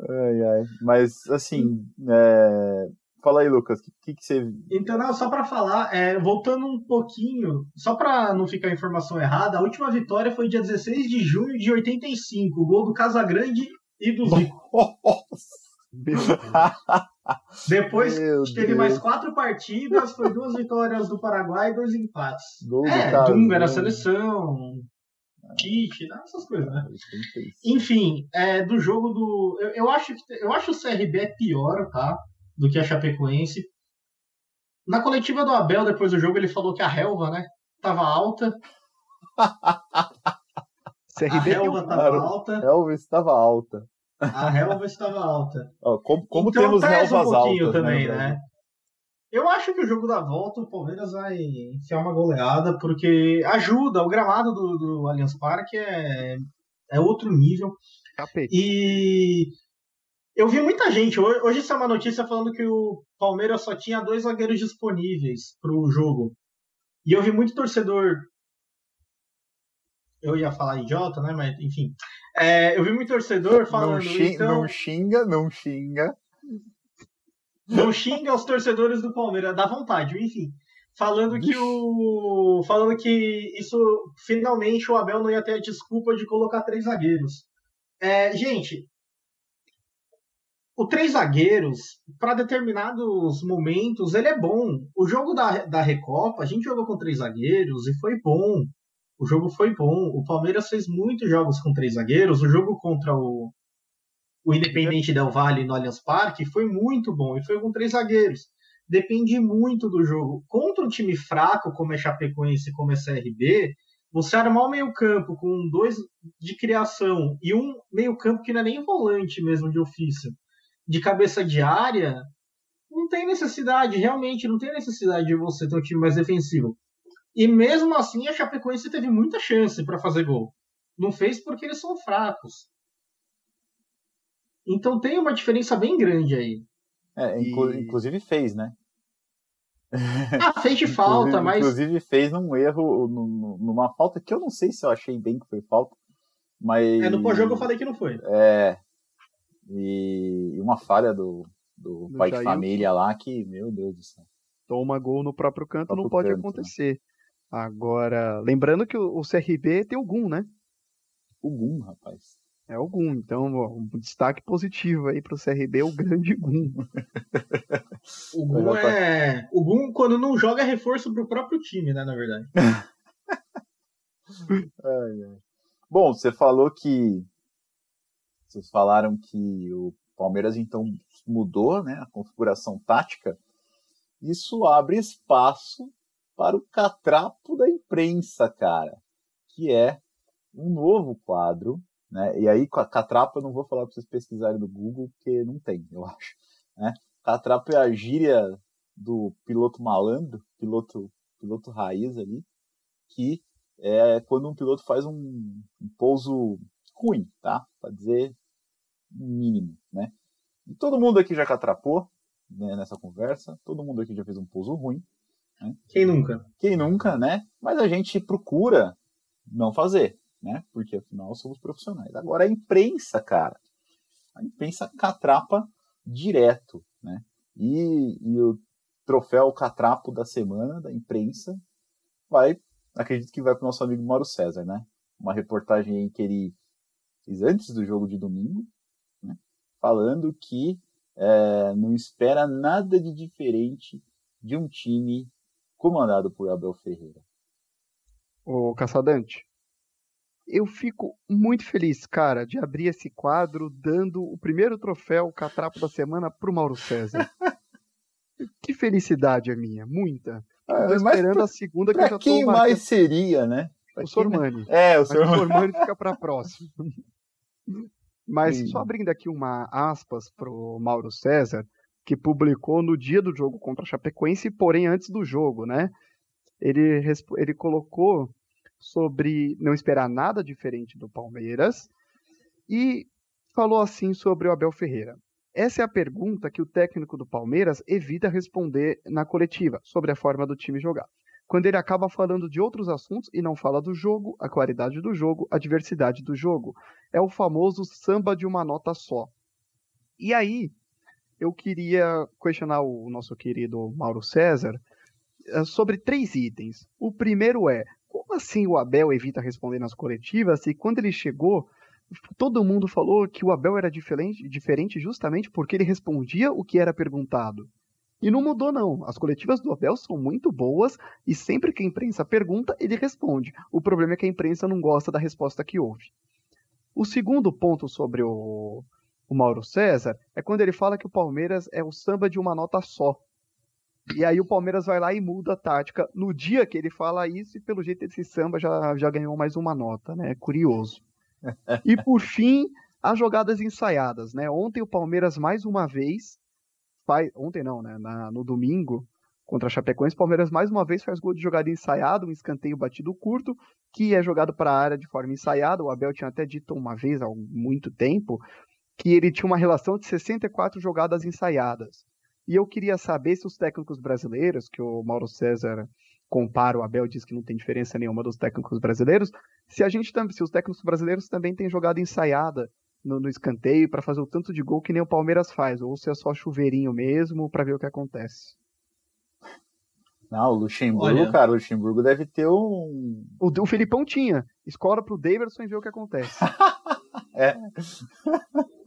ai, ai. Mas, assim, é... fala aí, Lucas, o que, que, você. Então, não, só para falar, é, voltando um pouquinho, só para não ficar a informação errada, a última vitória foi dia 16 de junho de 85, o gol do Casagrande e do Zico. Depois teve Deus. mais quatro partidas, foi duas vitórias do Paraguai e dois empates. Gol é, Dunga era seleção, kit, né, essas coisas, né? Enfim, é, do jogo do. Eu, eu, acho que eu acho o CRB é pior, tá? Do que a Chapecoense. Na coletiva do Abel, depois do jogo, ele falou que a relva, né? Tava alta. CRB a relva tava alta. A relva estava alta. A relva estava alta. Oh, como, como então, temos relvas um altas, né, também, né, né? Eu acho que o jogo da volta o Palmeiras vai enfiar uma goleada, porque ajuda, o gramado do, do Allianz Parque é, é outro nível. Capete. E eu vi muita gente, hoje, hoje é uma notícia falando que o Palmeiras só tinha dois zagueiros disponíveis para o jogo. E eu vi muito torcedor. Eu ia falar idiota, né? Mas enfim. É, eu vi muito torcedor falando. Não, xinga, então... não xinga, não xinga. Não xinga os torcedores do Palmeiras, dá vontade, enfim. Falando que o. Falando que isso. Finalmente o Abel não ia ter a desculpa de colocar três zagueiros. É, gente, o três zagueiros, para determinados momentos, ele é bom. O jogo da, da Recopa, a gente jogou com três zagueiros e foi bom. O jogo foi bom. O Palmeiras fez muitos jogos com três zagueiros. O jogo contra o, o Independente Del Valle no Allianz Parque foi muito bom e foi com três zagueiros. Depende muito do jogo. Contra um time fraco como é Chapecoense como é CRB, você armar o meio-campo com dois de criação e um meio-campo que não é nem volante mesmo de ofício, de cabeça de área, não tem necessidade, realmente não tem necessidade de você ter um time mais defensivo. E mesmo assim, a Chapecoense teve muita chance para fazer gol. Não fez porque eles são fracos. Então tem uma diferença bem grande aí. É, inclu e... inclusive fez, né? Ah, fez de falta, mas. Inclusive fez num erro, numa falta que eu não sei se eu achei bem que foi falta. Mas. É, no pós-jogo eu falei que não foi. É. E uma falha do, do, do pai Jair. de família lá que, meu Deus do céu. Toma gol no próprio canto, próprio não pode canto, né? acontecer. Né? Agora, lembrando que o, o CRB tem o GUM, né? O GUM, rapaz. É o GUM, então ó, um destaque positivo aí pro CRB é o grande GUM. o GUM é. O GUM, quando não joga, é reforço pro próprio time, né, na verdade. ai, ai. Bom, você falou que. Vocês falaram que o Palmeiras então mudou né, a configuração tática. Isso abre espaço para o catrapo da imprensa, cara, que é um novo quadro, né? E aí, catrapo eu não vou falar para vocês pesquisarem no Google, porque não tem, eu acho. Né? Catrapo é a gíria do piloto malandro, piloto, piloto raiz ali, que é quando um piloto faz um, um pouso ruim, tá? Para dizer mínimo, né? E todo mundo aqui já catrapou né, nessa conversa, todo mundo aqui já fez um pouso ruim. Quem nunca? Quem nunca, né? Mas a gente procura não fazer, né? Porque afinal somos profissionais. Agora a imprensa, cara, a imprensa catrapa direto, né? E, e o troféu catrapo da semana da imprensa vai, acredito que vai para o nosso amigo Mauro César, né? Uma reportagem que ele fez antes do jogo de domingo, né? falando que é, não espera nada de diferente de um time comandado por Abel Ferreira. Ô, Caçadante, eu fico muito feliz, cara, de abrir esse quadro dando o primeiro troféu Catrapo da semana pro Mauro César. felicidade a minha, muita. Ah, tô esperando pra, a segunda que eu já quem mais seria, né? Pra o Sormani. É, o Sormani. O Sormani fica para próxima. Mas Sim. só abrindo aqui uma aspas pro Mauro César, que publicou no dia do jogo contra a Chapecoense, porém antes do jogo, né? Ele, ele colocou sobre não esperar nada diferente do Palmeiras e falou assim sobre o Abel Ferreira. Essa é a pergunta que o técnico do Palmeiras evita responder na coletiva, sobre a forma do time jogar. Quando ele acaba falando de outros assuntos e não fala do jogo, a qualidade do jogo, a diversidade do jogo. É o famoso samba de uma nota só. E aí, eu queria questionar o nosso querido Mauro César eh, sobre três itens. O primeiro é: como assim o Abel evita responder nas coletivas e quando ele chegou, todo mundo falou que o Abel era diferente, diferente justamente porque ele respondia o que era perguntado. E não mudou, não. As coletivas do Abel são muito boas e sempre que a imprensa pergunta, ele responde. O problema é que a imprensa não gosta da resposta que houve. O segundo ponto sobre o, o Mauro César é quando ele fala que o Palmeiras é o samba de uma nota só. E aí o Palmeiras vai lá e muda a tática no dia que ele fala isso, e pelo jeito esse samba já, já ganhou mais uma nota, né? É curioso. E por fim, as jogadas ensaiadas, né? Ontem o Palmeiras mais uma vez faz, ontem não, né? Na, no domingo contra a Chapecoense, o Palmeiras mais uma vez faz gol de jogada ensaiada, um escanteio batido curto, que é jogado para a área de forma ensaiada. O Abel tinha até dito uma vez há muito tempo que ele tinha uma relação de 64 jogadas ensaiadas. E eu queria saber se os técnicos brasileiros, que o Mauro César compara, o Abel diz que não tem diferença nenhuma dos técnicos brasileiros, se a gente se os técnicos brasileiros também têm jogada ensaiada no, no escanteio para fazer o tanto de gol que nem o Palmeiras faz, ou se é só chuveirinho mesmo para ver o que acontece. Não, o Luxemburgo, Olha, cara, o Luxemburgo deve ter um. O, o Felipão tinha. Escola pro Davidson e ver o que acontece. é.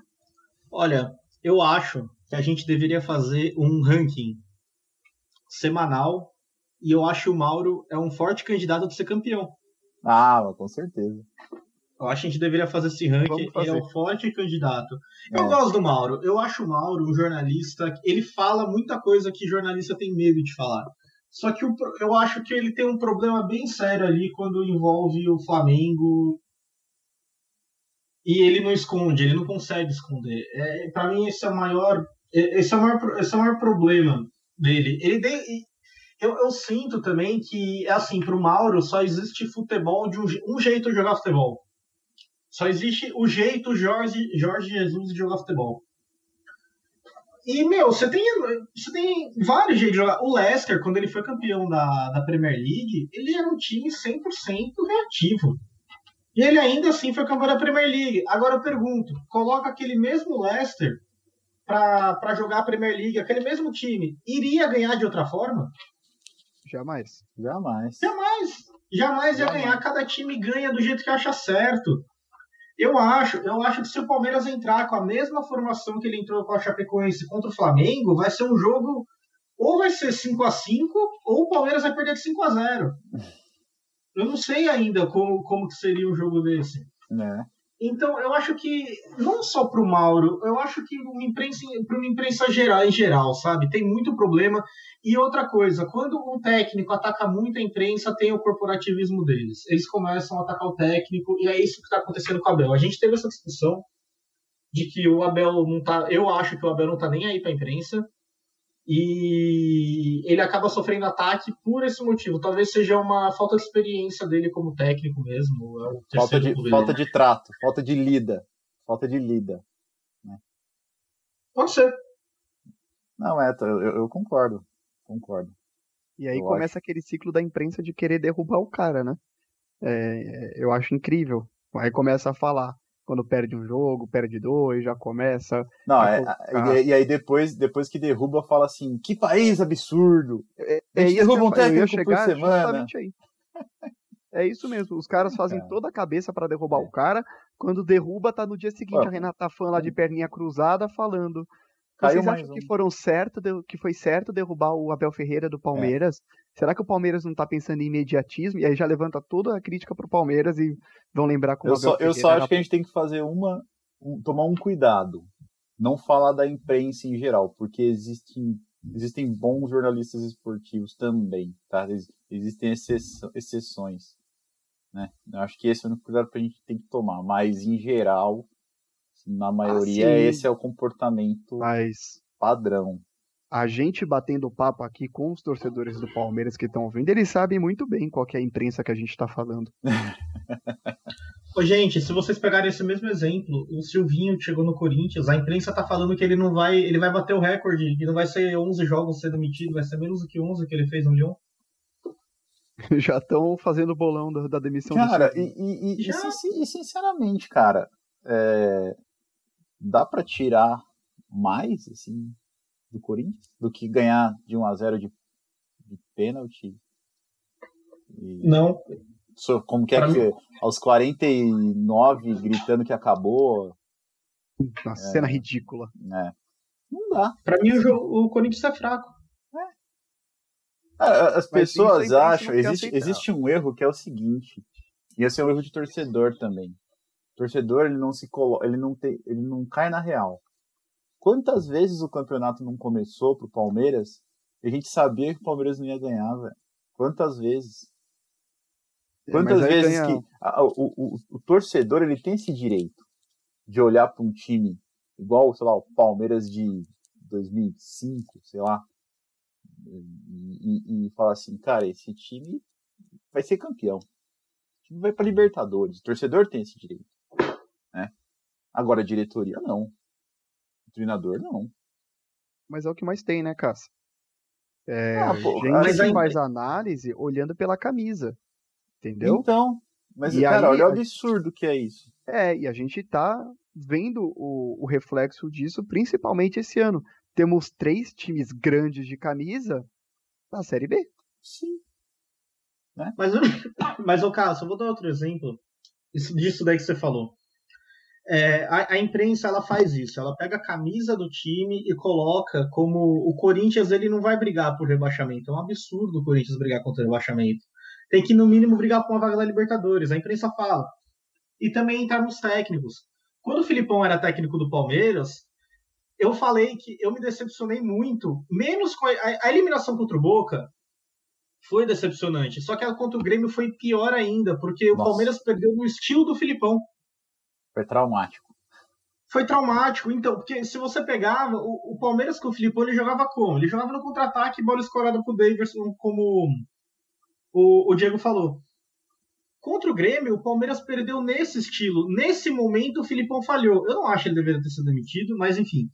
Olha, eu acho que a gente deveria fazer um ranking semanal e eu acho que o Mauro é um forte candidato a ser campeão. Ah, com certeza. Eu acho que a gente deveria fazer esse ranking. Ele é um forte candidato. Eu é. gosto do Mauro. Eu acho o Mauro um jornalista. Ele fala muita coisa que jornalista tem medo de falar. Só que eu acho que ele tem um problema bem sério ali quando envolve o Flamengo. E ele não esconde, ele não consegue esconder. É, para mim, esse é o maior esse é o maior, esse é o maior problema dele. Ele de, eu, eu, sinto também que, é assim, pro Mauro só existe futebol de um, um, jeito de jogar futebol. Só existe o jeito Jorge, Jorge Jesus de jogar futebol. E, meu, você tem, você tem vários jeitos de jogar. O Leicester, quando ele foi campeão da, da Premier League, ele era um time 100% reativo. E ele ainda assim foi campeão da Premier League. Agora eu pergunto, coloca aquele mesmo Leicester para jogar a Premier League, aquele mesmo time, iria ganhar de outra forma? Jamais. Jamais. Jamais. Jamais ia ganhar. Cada time ganha do jeito que acha certo. Eu acho, eu acho que se o Palmeiras entrar com a mesma formação que ele entrou com a Chapecoense contra o Flamengo, vai ser um jogo ou vai ser 5 a 5 ou o Palmeiras vai perder de 5 a 0. Eu não sei ainda como, como que seria um jogo desse. É. Então, eu acho que, não só para o Mauro, eu acho que uma imprensa, para uma imprensa geral, em geral, sabe? Tem muito problema. E outra coisa, quando um técnico ataca muito a imprensa, tem o corporativismo deles. Eles começam a atacar o técnico, e é isso que está acontecendo com o Abel. A gente teve essa discussão de que o Abel não tá. Eu acho que o Abel não tá nem aí para a imprensa e ele acaba sofrendo ataque por esse motivo. Talvez seja uma falta de experiência dele como técnico mesmo. É falta, de, falta de trato, falta de lida. Falta de lida. Né? Pode ser. Não, é, eu, eu concordo. Concordo. E aí eu começa acho. aquele ciclo da imprensa de querer derrubar o cara, né? É, eu acho incrível. Aí começa a falar quando perde um jogo, perde dois, já começa. Não, é, e, e, aí depois, depois que derruba, fala assim: que país absurdo! É, é derruba um técnico chegar por semana. Aí. É isso mesmo, os caras fazem toda a cabeça para derrubar o cara. Quando derruba, tá no dia seguinte a Renata Fã lá de perninha cruzada falando Caiu Vocês acham um. que foram certo, que foi certo derrubar o Abel Ferreira do é. Palmeiras? Será que o Palmeiras não está pensando em imediatismo? E aí já levanta toda a crítica pro Palmeiras e vão lembrar como eu só, Eu só acho que a gente tem que fazer uma. Um, tomar um cuidado. Não falar da imprensa em geral, porque existem existem bons jornalistas esportivos também, tá? Existem exceções, né? Eu acho que esse é o único cuidado que a gente tem que tomar, mas em geral, na maioria, ah, esse é o comportamento mas... padrão a gente batendo papo aqui com os torcedores do Palmeiras que estão ouvindo, eles sabem muito bem qual é a imprensa que a gente está falando. Ô, gente, se vocês pegarem esse mesmo exemplo, o Silvinho chegou no Corinthians, a imprensa tá falando que ele não vai, ele vai bater o recorde, que não vai ser 11 jogos sendo demitido, vai ser menos do que 11 que ele fez no Lyon. Já estão fazendo o bolão da, da demissão cara, do e, e, e, e, sinceramente, cara, é, dá para tirar mais, assim, do Corinthians do que ganhar de 1 a 0 de, de pênalti. E... Não. Como que é pra que mim... aos 49 gritando que acabou? Uma é, cena ridícula. É. Não dá. Pra mim o, jogo, o Corinthians é fraco. É. é as pessoas acham, existe, existe um erro que é o seguinte, e esse é um erro de torcedor também. O torcedor ele não se colo... ele não tem, ele não cai na real. Quantas vezes o campeonato não começou pro Palmeiras e a gente sabia que o Palmeiras não ia ganhar, velho? Quantas vezes? É, Quantas é, vezes ganha... que a, o, o, o, torcedor ele tem esse direito de olhar para um time igual, sei lá, o Palmeiras de 2005, sei lá, e, e, e falar assim, cara, esse time vai ser campeão. O time vai para Libertadores. O torcedor tem esse direito, né? Agora a diretoria não treinador, não. Mas é o que mais tem, né, Cássio? É, ah, pô, gente mas aí... faz análise olhando pela camisa. Entendeu? Então, mas e cara, aí, olha o absurdo que é isso. É, e a gente tá vendo o, o reflexo disso, principalmente esse ano. Temos três times grandes de camisa na Série B. Sim. Né? Mas, mas o Cássio, eu vou dar outro exemplo disso daí que você falou. É, a, a, imprensa ela faz isso, ela pega a camisa do time e coloca como o Corinthians ele não vai brigar por rebaixamento. É um absurdo o Corinthians brigar contra o rebaixamento. Tem que no mínimo brigar por uma vaga da Libertadores. A imprensa fala. E também entrar nos técnicos. Quando o Filipão era técnico do Palmeiras, eu falei que eu me decepcionei muito, menos com a, a eliminação contra o Boca foi decepcionante. Só que a contra o Grêmio foi pior ainda, porque Nossa. o Palmeiras perdeu no estilo do Filipão. Foi traumático. Foi traumático, então, porque se você pegava, o, o Palmeiras com o Filipão, ele jogava como? Ele jogava no contra-ataque, bola escorada pro Davidson, como o, o Diego falou. Contra o Grêmio, o Palmeiras perdeu nesse estilo. Nesse momento, o Filipão falhou. Eu não acho que ele deveria ter sido demitido, mas enfim.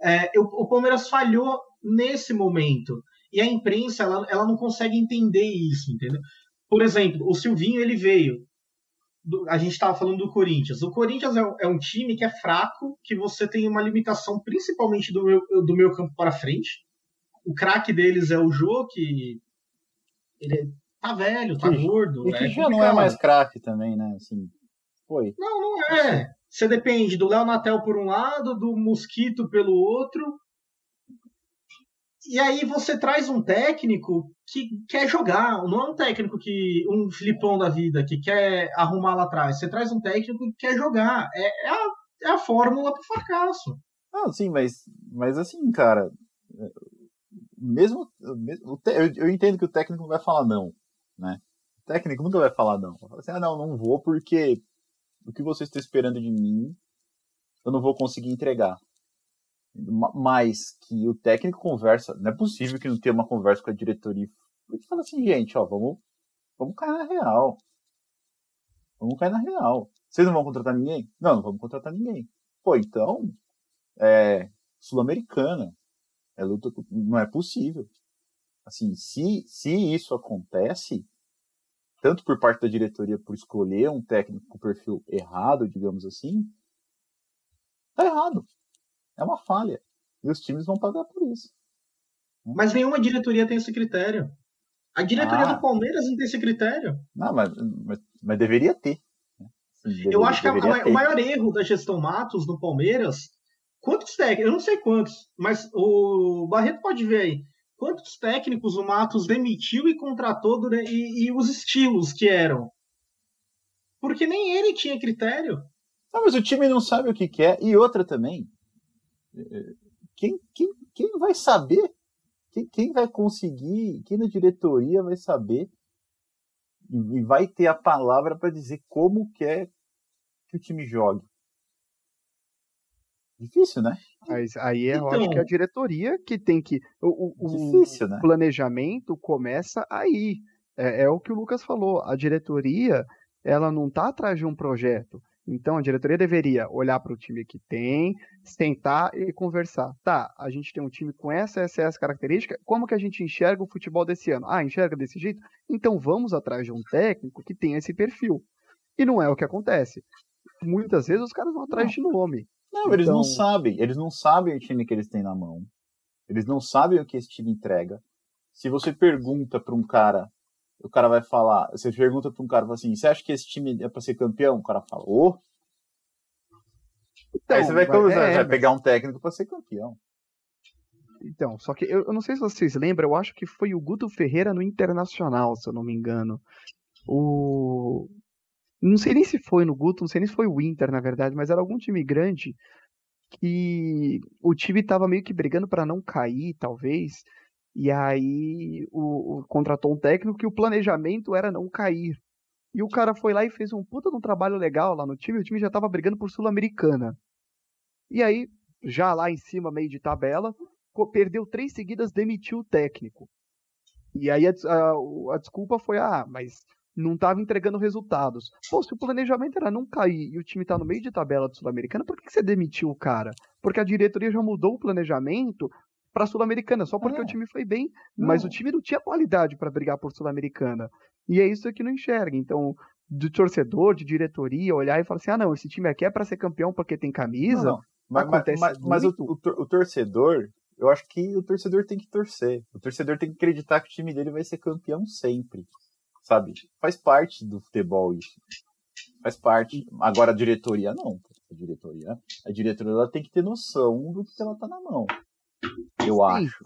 É, eu, o Palmeiras falhou nesse momento. E a imprensa, ela, ela não consegue entender isso, entendeu? Por exemplo, o Silvinho, ele veio do, a gente estava falando do Corinthians. O Corinthians é, é, um time que é fraco, que você tem uma limitação principalmente do meu, do meu campo para frente. O craque deles é o Jô, que ele tá velho, tá que, gordo. E que é já não é mais craque também, né? Assim, foi. Não, não é. Você depende do Léo Natel por um lado, do Mosquito pelo outro. E aí você traz um técnico que quer jogar, não é um técnico que. um Filipão da vida, que quer arrumar lá atrás. Você traz um técnico que quer jogar. É, é, a, é a fórmula pro fracasso. Ah, sim, mas, mas assim, cara. Mesmo. mesmo eu, eu entendo que o técnico não vai falar não, né? O técnico nunca vai falar não. Vai falar assim, ah, não, não vou porque o que você está esperando de mim eu não vou conseguir entregar mais que o técnico conversa, não é possível que não tenha uma conversa com a diretoria e fala assim, gente, ó, vamos, vamos cair na real. Vamos cair na real. Vocês não vão contratar ninguém? Não, não vamos contratar ninguém. Pô, então, é, sul-americana, é luta, não é possível. Assim, se, se isso acontece, tanto por parte da diretoria por escolher um técnico com perfil errado, digamos assim, tá errado. É uma falha. E os times vão pagar por isso. Mas nenhuma diretoria tem esse critério. A diretoria ah. do Palmeiras não tem esse critério. Não, mas, mas, mas deveria ter. Deveria, eu acho que a, o maior erro da gestão Matos no Palmeiras, quantos técnicos, eu não sei quantos, mas o Barreto pode ver aí, quantos técnicos o Matos demitiu e contratou durante, e, e os estilos que eram. Porque nem ele tinha critério. Não, mas o time não sabe o que quer. E outra também, quem, quem, quem vai saber quem, quem vai conseguir, quem na diretoria vai saber e, vai ter a palavra para dizer como quer que o time jogue? Difícil, né? Mas aí é, então, acho que é a diretoria que tem que. O, o, difícil, o né? planejamento começa aí. É, é, o que o Lucas falou. A diretoria, ela não está atrás de um projeto. Então a diretoria deveria olhar para o time que tem, sentar e conversar. Tá, a gente tem um time com essa, essa, essa característica. Como que a gente enxerga o futebol desse ano? Ah, enxerga desse jeito? Então vamos atrás de um técnico que tenha esse perfil. E não é o que acontece. Muitas vezes os caras vão atrás não. de nome. Não, então... eles não então sabem. Eles não sabem o time que eles têm na mão. Eles não sabem o que esse time entrega. Se você pergunta para um cara o cara vai falar, você pergunta para um cara assim, você acha que esse time é para ser campeão? O cara fala, ô. Oh. Então, Aí você vai, começar, é, vai pegar um técnico para ser campeão. Então, só que eu, eu, não sei se vocês lembram, eu acho que foi o Guto Ferreira no Internacional, se eu não me engano. O. Não sei nem se foi no Guto, não sei nem se foi o Inter, na verdade, mas era algum time grande que o time tava meio que brigando para não cair, talvez. E aí o, o, contratou um técnico que o planejamento era não cair. E o cara foi lá e fez um puta de um trabalho legal lá no time, o time já tava brigando por Sul-Americana. E aí, já lá em cima, meio de tabela, perdeu três seguidas, demitiu o técnico. E aí a, a, a desculpa foi, ah, mas não estava entregando resultados. Pô, se o planejamento era não cair e o time está no meio de tabela do Sul-Americana, por que você demitiu o cara? Porque a diretoria já mudou o planejamento para a Sul-Americana, só porque é. o time foi bem, não. mas o time não tinha qualidade para brigar por Sul-Americana. E é isso que não enxerga. Então, de torcedor, de diretoria, olhar e falar assim: ah, não, esse time aqui é para ser campeão porque tem camisa. Não, não. Mas, acontece mas, mas, mas o, o, o, torcedor, eu acho que o torcedor tem que torcer. O torcedor tem que acreditar que o time dele vai ser campeão sempre. Sabe? Faz parte do futebol isso. Faz parte. Agora a diretoria não. A diretoria, a diretoria ela tem que ter noção do que ela tá na mão. Eu Sim, acho.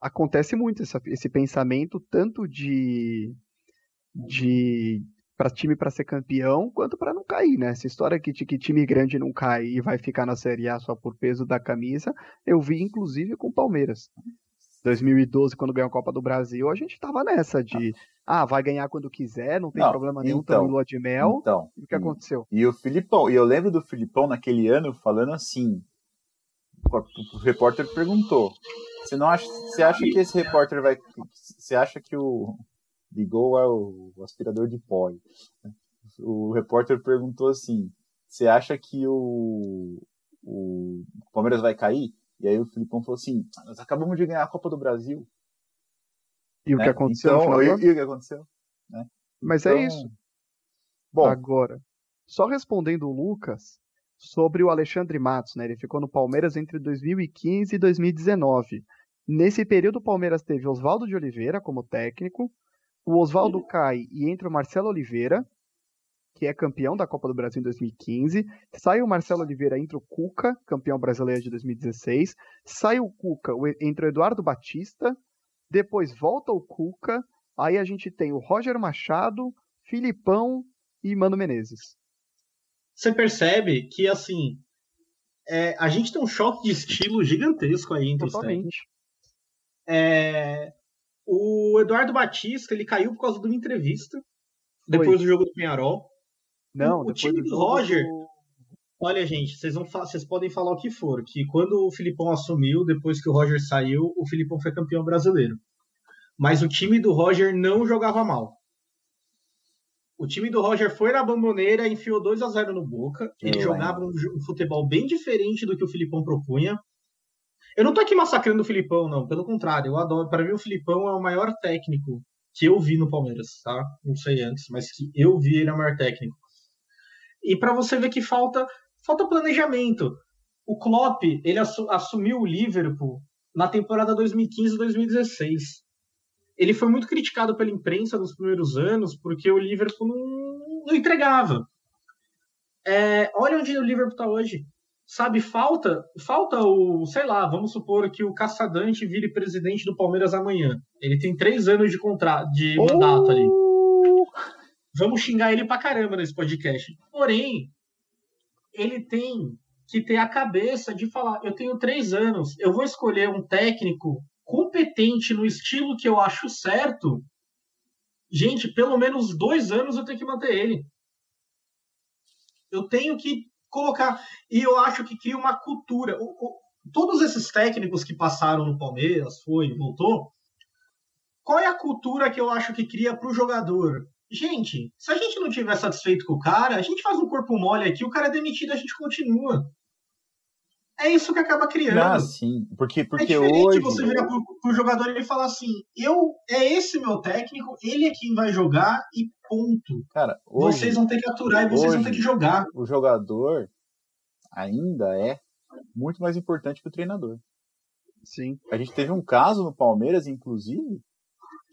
Acontece muito esse, esse pensamento, tanto de, de para time para ser campeão, quanto para não cair, né? Essa história que, que time grande não cai e vai ficar na Série A só por peso da camisa, eu vi inclusive com o Palmeiras. 2012, quando ganhou a Copa do Brasil, a gente tava nessa de ah, vai ganhar quando quiser, não tem não, problema nenhum, então, lua de mel. Então, e o que aconteceu? E o Filipão, e eu lembro do Filipão naquele ano falando assim: o repórter perguntou. Você não acha, você acha que esse repórter vai, você acha que o ligou é o, aspirador de pó? O repórter perguntou assim: você acha que o, o Palmeiras vai cair? E aí o Filipão falou assim: nós acabamos de ganhar a Copa do Brasil. E o que né? aconteceu? Então, e, e, o que aconteceu? Né? Mas é então, é isso. Bom, agora, só respondendo o Lucas, sobre o Alexandre Matos, né? Ele ficou no Palmeiras entre 2015 e 2019. Nesse período, o Palmeiras teve Oswaldo de Oliveira como técnico, o Oswaldo cai e entra o Marcelo Oliveira, que é campeão da Copa do Brasil em 2015. Sai o Marcelo Oliveira, entra o Cuca, campeão brasileiro de 2016. Sai o Cuca, entra o Eduardo Batista. Depois volta o Cuca. Aí a gente tem o Roger Machado, Filipão e Mano Menezes você percebe que, assim, é, a gente tem um choque de estilo gigantesco aí entre Totalmente. os é, O Eduardo Batista, ele caiu por causa de uma entrevista, depois Foi. do jogo do Penharol. Não, o, o time do, do Roger... Do... Olha, gente, vocês, vão, vocês podem falar o que for, que quando o Filipão assumiu, depois que o Roger saiu, o Filipão foi campeão brasileiro. Mas o time do Roger não jogava mal. O time do Roger foi na bamboneira, enfiou 2 a 0 no Boca. Ele jogava um, um, futebol bem diferente do que o Filipão propunha. Eu não tô aqui massacrando o Filipão, não. Pelo contrário, eu adoro. Para mim, o Filipão é o maior técnico que eu vi no Palmeiras, tá? Não sei antes, mas que eu vi ele é o maior técnico. E para você ver que falta falta planejamento. O Klopp, ele assumiu o Liverpool na temporada 2015-2016 ele foi muito criticado pela imprensa nos primeiros anos porque o Liverpool não, não entregava. É, olha onde o Liverpool está hoje. Sabe, falta, falta o, sei lá, vamos supor que o Caçadante vire presidente do Palmeiras amanhã. Ele tem três anos de contrato, de mandato ali. Vamos xingar ele pra caramba nesse podcast. Porém, ele tem que ter a cabeça de falar: eu tenho três anos, eu vou escolher um técnico competente no estilo que eu acho certo, gente, pelo menos dois anos eu tenho que manter ele. Eu tenho que colocar. E eu acho que cria uma cultura. O, o, todos esses técnicos que passaram no Palmeiras, foi, voltou. Qual é a cultura que eu acho que cria para o jogador? Gente, se a gente não tiver satisfeito com o cara, a gente faz um corpo mole aqui, o cara é demitido, a gente continua. É isso que acaba criando. Ah, sim. Porque, é porque diferente hoje. você virar pro, pro jogador e ele falar assim: eu é esse meu técnico, ele é quem vai jogar e ponto. Cara, hoje, vocês vão ter que aturar e vocês hoje, vão ter que jogar. O jogador ainda é muito mais importante que o treinador. Sim. A gente teve um caso no Palmeiras, inclusive,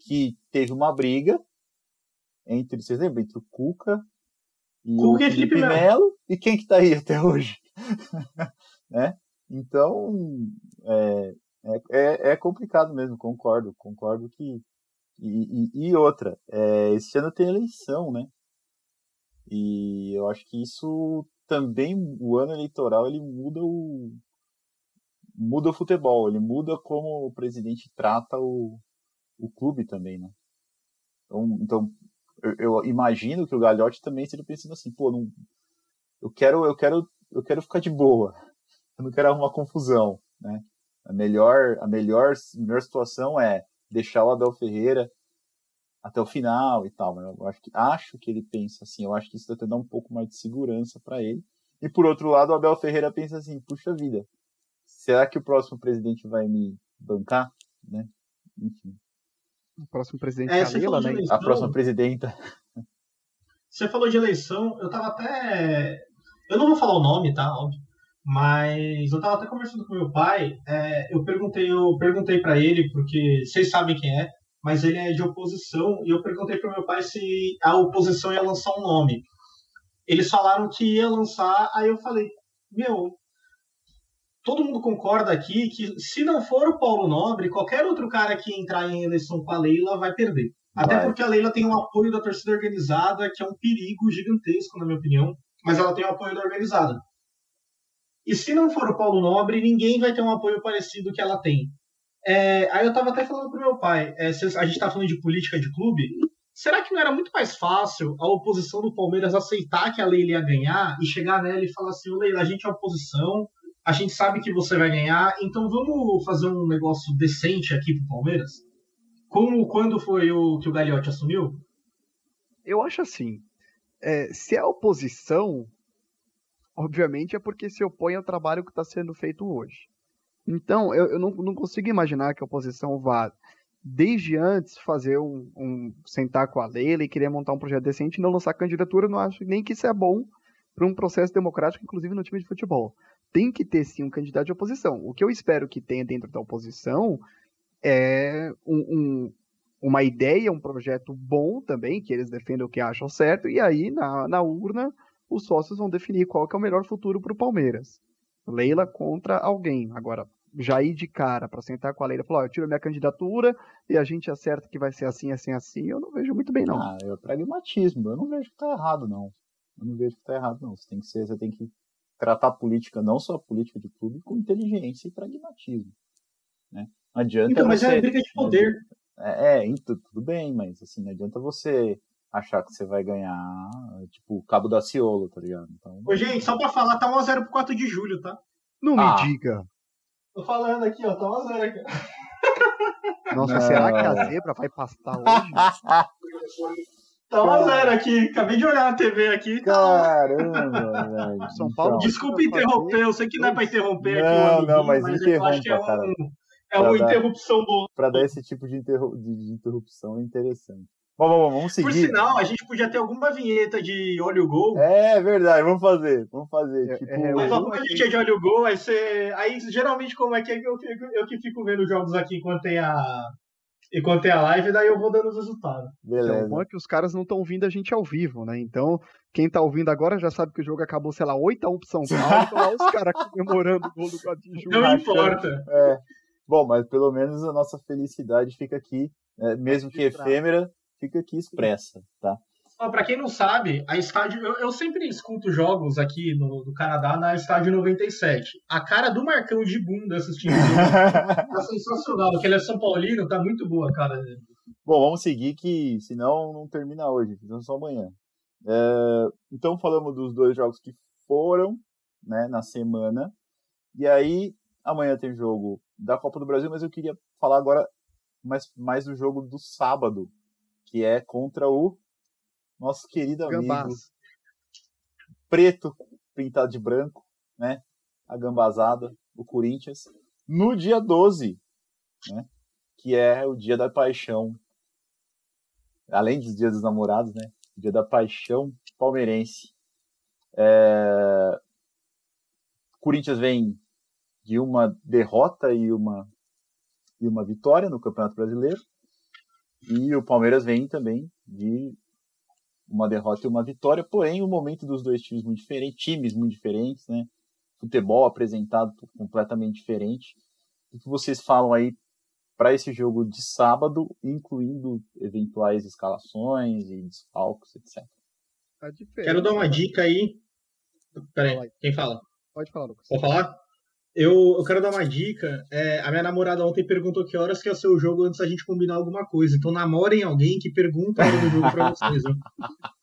que teve uma briga entre, vocês lembram, entre o Cuca e Cuca o e Felipe, Felipe Melo. Melo. E quem que tá aí até hoje? né? Então, é, é, é, complicado mesmo, concordo. Concordo que. E, e, e outra, é, esse ano tem eleição, né? E eu acho que isso também, o ano eleitoral, ele muda o. Muda o futebol, ele muda como o presidente trata o, o clube também, né? Então, então eu, eu imagino que o Galhote também esteja pensando assim, pô, não, eu quero, eu quero, eu quero ficar de boa. Eu não quero arrumar confusão, né? A melhor, a melhor, a melhor situação é deixar o Abel Ferreira até o final e tal. Mas eu acho que, acho que ele pensa assim. Eu acho que isso até dá um pouco mais de segurança para ele. E por outro lado, o Abel Ferreira pensa assim: puxa vida, será que o próximo presidente vai me bancar, né? Enfim. O próximo presidente É, é, a você Leila, falou de né? eleição. A próxima presidenta. Você falou de eleição, eu tava até. Eu não vou falar o nome, tá? Óbvio. Mas eu tava até conversando com meu pai. é, eu perguntei, eu perguntei para ele, porque vocês sabem quem é, mas ele é de oposição, e eu perguntei pro meu pai se a oposição ia lançar um nome. Eles falaram que ia lançar, aí eu falei, meu, todo mundo concorda aqui que se não for o Paulo Nobre, qualquer outro cara que entrar em eleição com a Leila vai perder. Até Vai. porque a Leila tem um apoio da torcida organizada, que é um perigo gigantesco, na minha opinião. Mas ela tem o apoio da organizada. E se não for o Paulo Nobre, ninguém vai ter um apoio parecido que ela tem. É, aí eu tava até falando pro meu pai, é, a gente tá falando de política de clube, será que não era muito mais fácil a oposição do Palmeiras aceitar que a Leila ia ganhar e chegar nela e falar assim, "Ô, Leila, a gente é oposição, a gente sabe que você vai ganhar, então vamos fazer um negócio decente aqui pro Palmeiras? Como quando foi o que o Gagliotti assumiu? Eu acho assim, é, se é oposição, obviamente é porque se opõe ao trabalho que está sendo feito hoje. Então, eu, eu não, não consigo imaginar que a oposição vá, desde antes, fazer um, um- sentar com a Leila e querer montar um projeto decente e não lançar candidatura. Eu não acho nem que isso é bom para um processo democrático, inclusive no time de futebol. Tem que ter sim um candidato de oposição. O que eu espero que tenha dentro da oposição é um, um- uma ideia, um projeto bom também, que eles defendam o que acham certo, e aí na, na urna os sócios vão definir qual que é o melhor futuro para o Palmeiras. Leila contra alguém. Agora, já ir de cara para sentar com a Leila e falar, ó, eu tiro minha candidatura e a gente acerta que vai ser assim, assim, assim, eu não vejo muito bem, não. Ah, é pragmatismo. Eu não vejo que tá errado, não. Eu não vejo que tá errado, não. Você tem que ser, você tem que tratar a política, não só a política de clube, com inteligência e pragmatismo. Né? Não adianta Então, mas você. é briga de poder. É, é, então, tudo bem, mas assim, não adianta você achar que você vai ganhar, tipo, o cabo da Ciolo, tá ligado? Então, Ô, gente, só pra falar, tá 1x0 pro 4 de julho, tá? Não Ah. me diga. Tô falando aqui, ó, tá 1x0 aqui. Nossa, Não. será que a zebra vai pastar hoje? Tá 1x0 aqui, acabei de olhar na TV aqui. Tá... Caramba, velho. São Paulo Então, Desculpa interromper, eu sei que não é pra interromper aqui Não, o amiguinho, não, mas acho que é, interrompa, cara. um, é Pra uma dar- interrupção boa. Pra dar esse tipo de, interru- de- de interrupção é interessante. Bom, vamos seguir. Por sinal, a gente podia ter alguma vinheta de olha o gol. É verdade, vamos fazer, vamos fazer. É- tipo, é, Mas eu- ó, quando a gente é de olha o gol, aí você. Aí geralmente como é que é que eu, fico- eu que fico vendo os jogos aqui enquanto tem a. Enquanto tem a live, daí eu vou dando os resultados. Então, o beleza. bom é que os caras não estão ouvindo a gente ao vivo, né? Então, quem tá ouvindo agora já sabe que o jogo acabou, sei lá, 8x1 pro São Paulo, então lá os caras comemorando o gol do 4 de julho. Não importa. É. Bom, mas pelo menos a nossa felicidade fica aqui, né, mesmo que efêmera, fica aqui expressa, tá? Para quem não sabe, a estádio. Eu, eu, sempre escuto jogos aqui no, no Canadá na estádio 97. A cara do Marcão de bunda assistindo tá sensacional. Porque ele é São Paulino, tá muito boa a cara dele. Bom, vamos seguir que senão não termina hoje, então só amanhã. É, então falamos dos dois jogos que foram né, na semana. E aí, amanhã tem jogo da Copa do Brasil, mas eu queria falar agora mais, mais do jogo do sábado, que é contra o nosso querido amigo Gambás. preto pintado de branco, né? A gambazada, o Corinthians, no dia 12, né? Que é o dia da paixão. Além dos dias dos namorados, né? O dia da paixão palmeirense. É... Corinthians vem de uma derrota e uma, e uma vitória no Campeonato Brasileiro. E o Palmeiras vem também de uma derrota e uma vitória, porém o momento dos dois times muito diferente, times muito diferentes, né? Futebol apresentado completamente diferente. O que vocês falam aí para esse jogo de sábado, incluindo eventuais escalações e desfalques, etc. Quero dar uma dica aí. Peraí, quem fala? Pode falar, Lucas. Pode falar? Eu, eu quero dar uma dica. É, a minha namorada ontem perguntou que horas que é o seu jogo antes da gente combinar alguma coisa. Então namorem alguém que pergunta a hora do jogo pra vocês.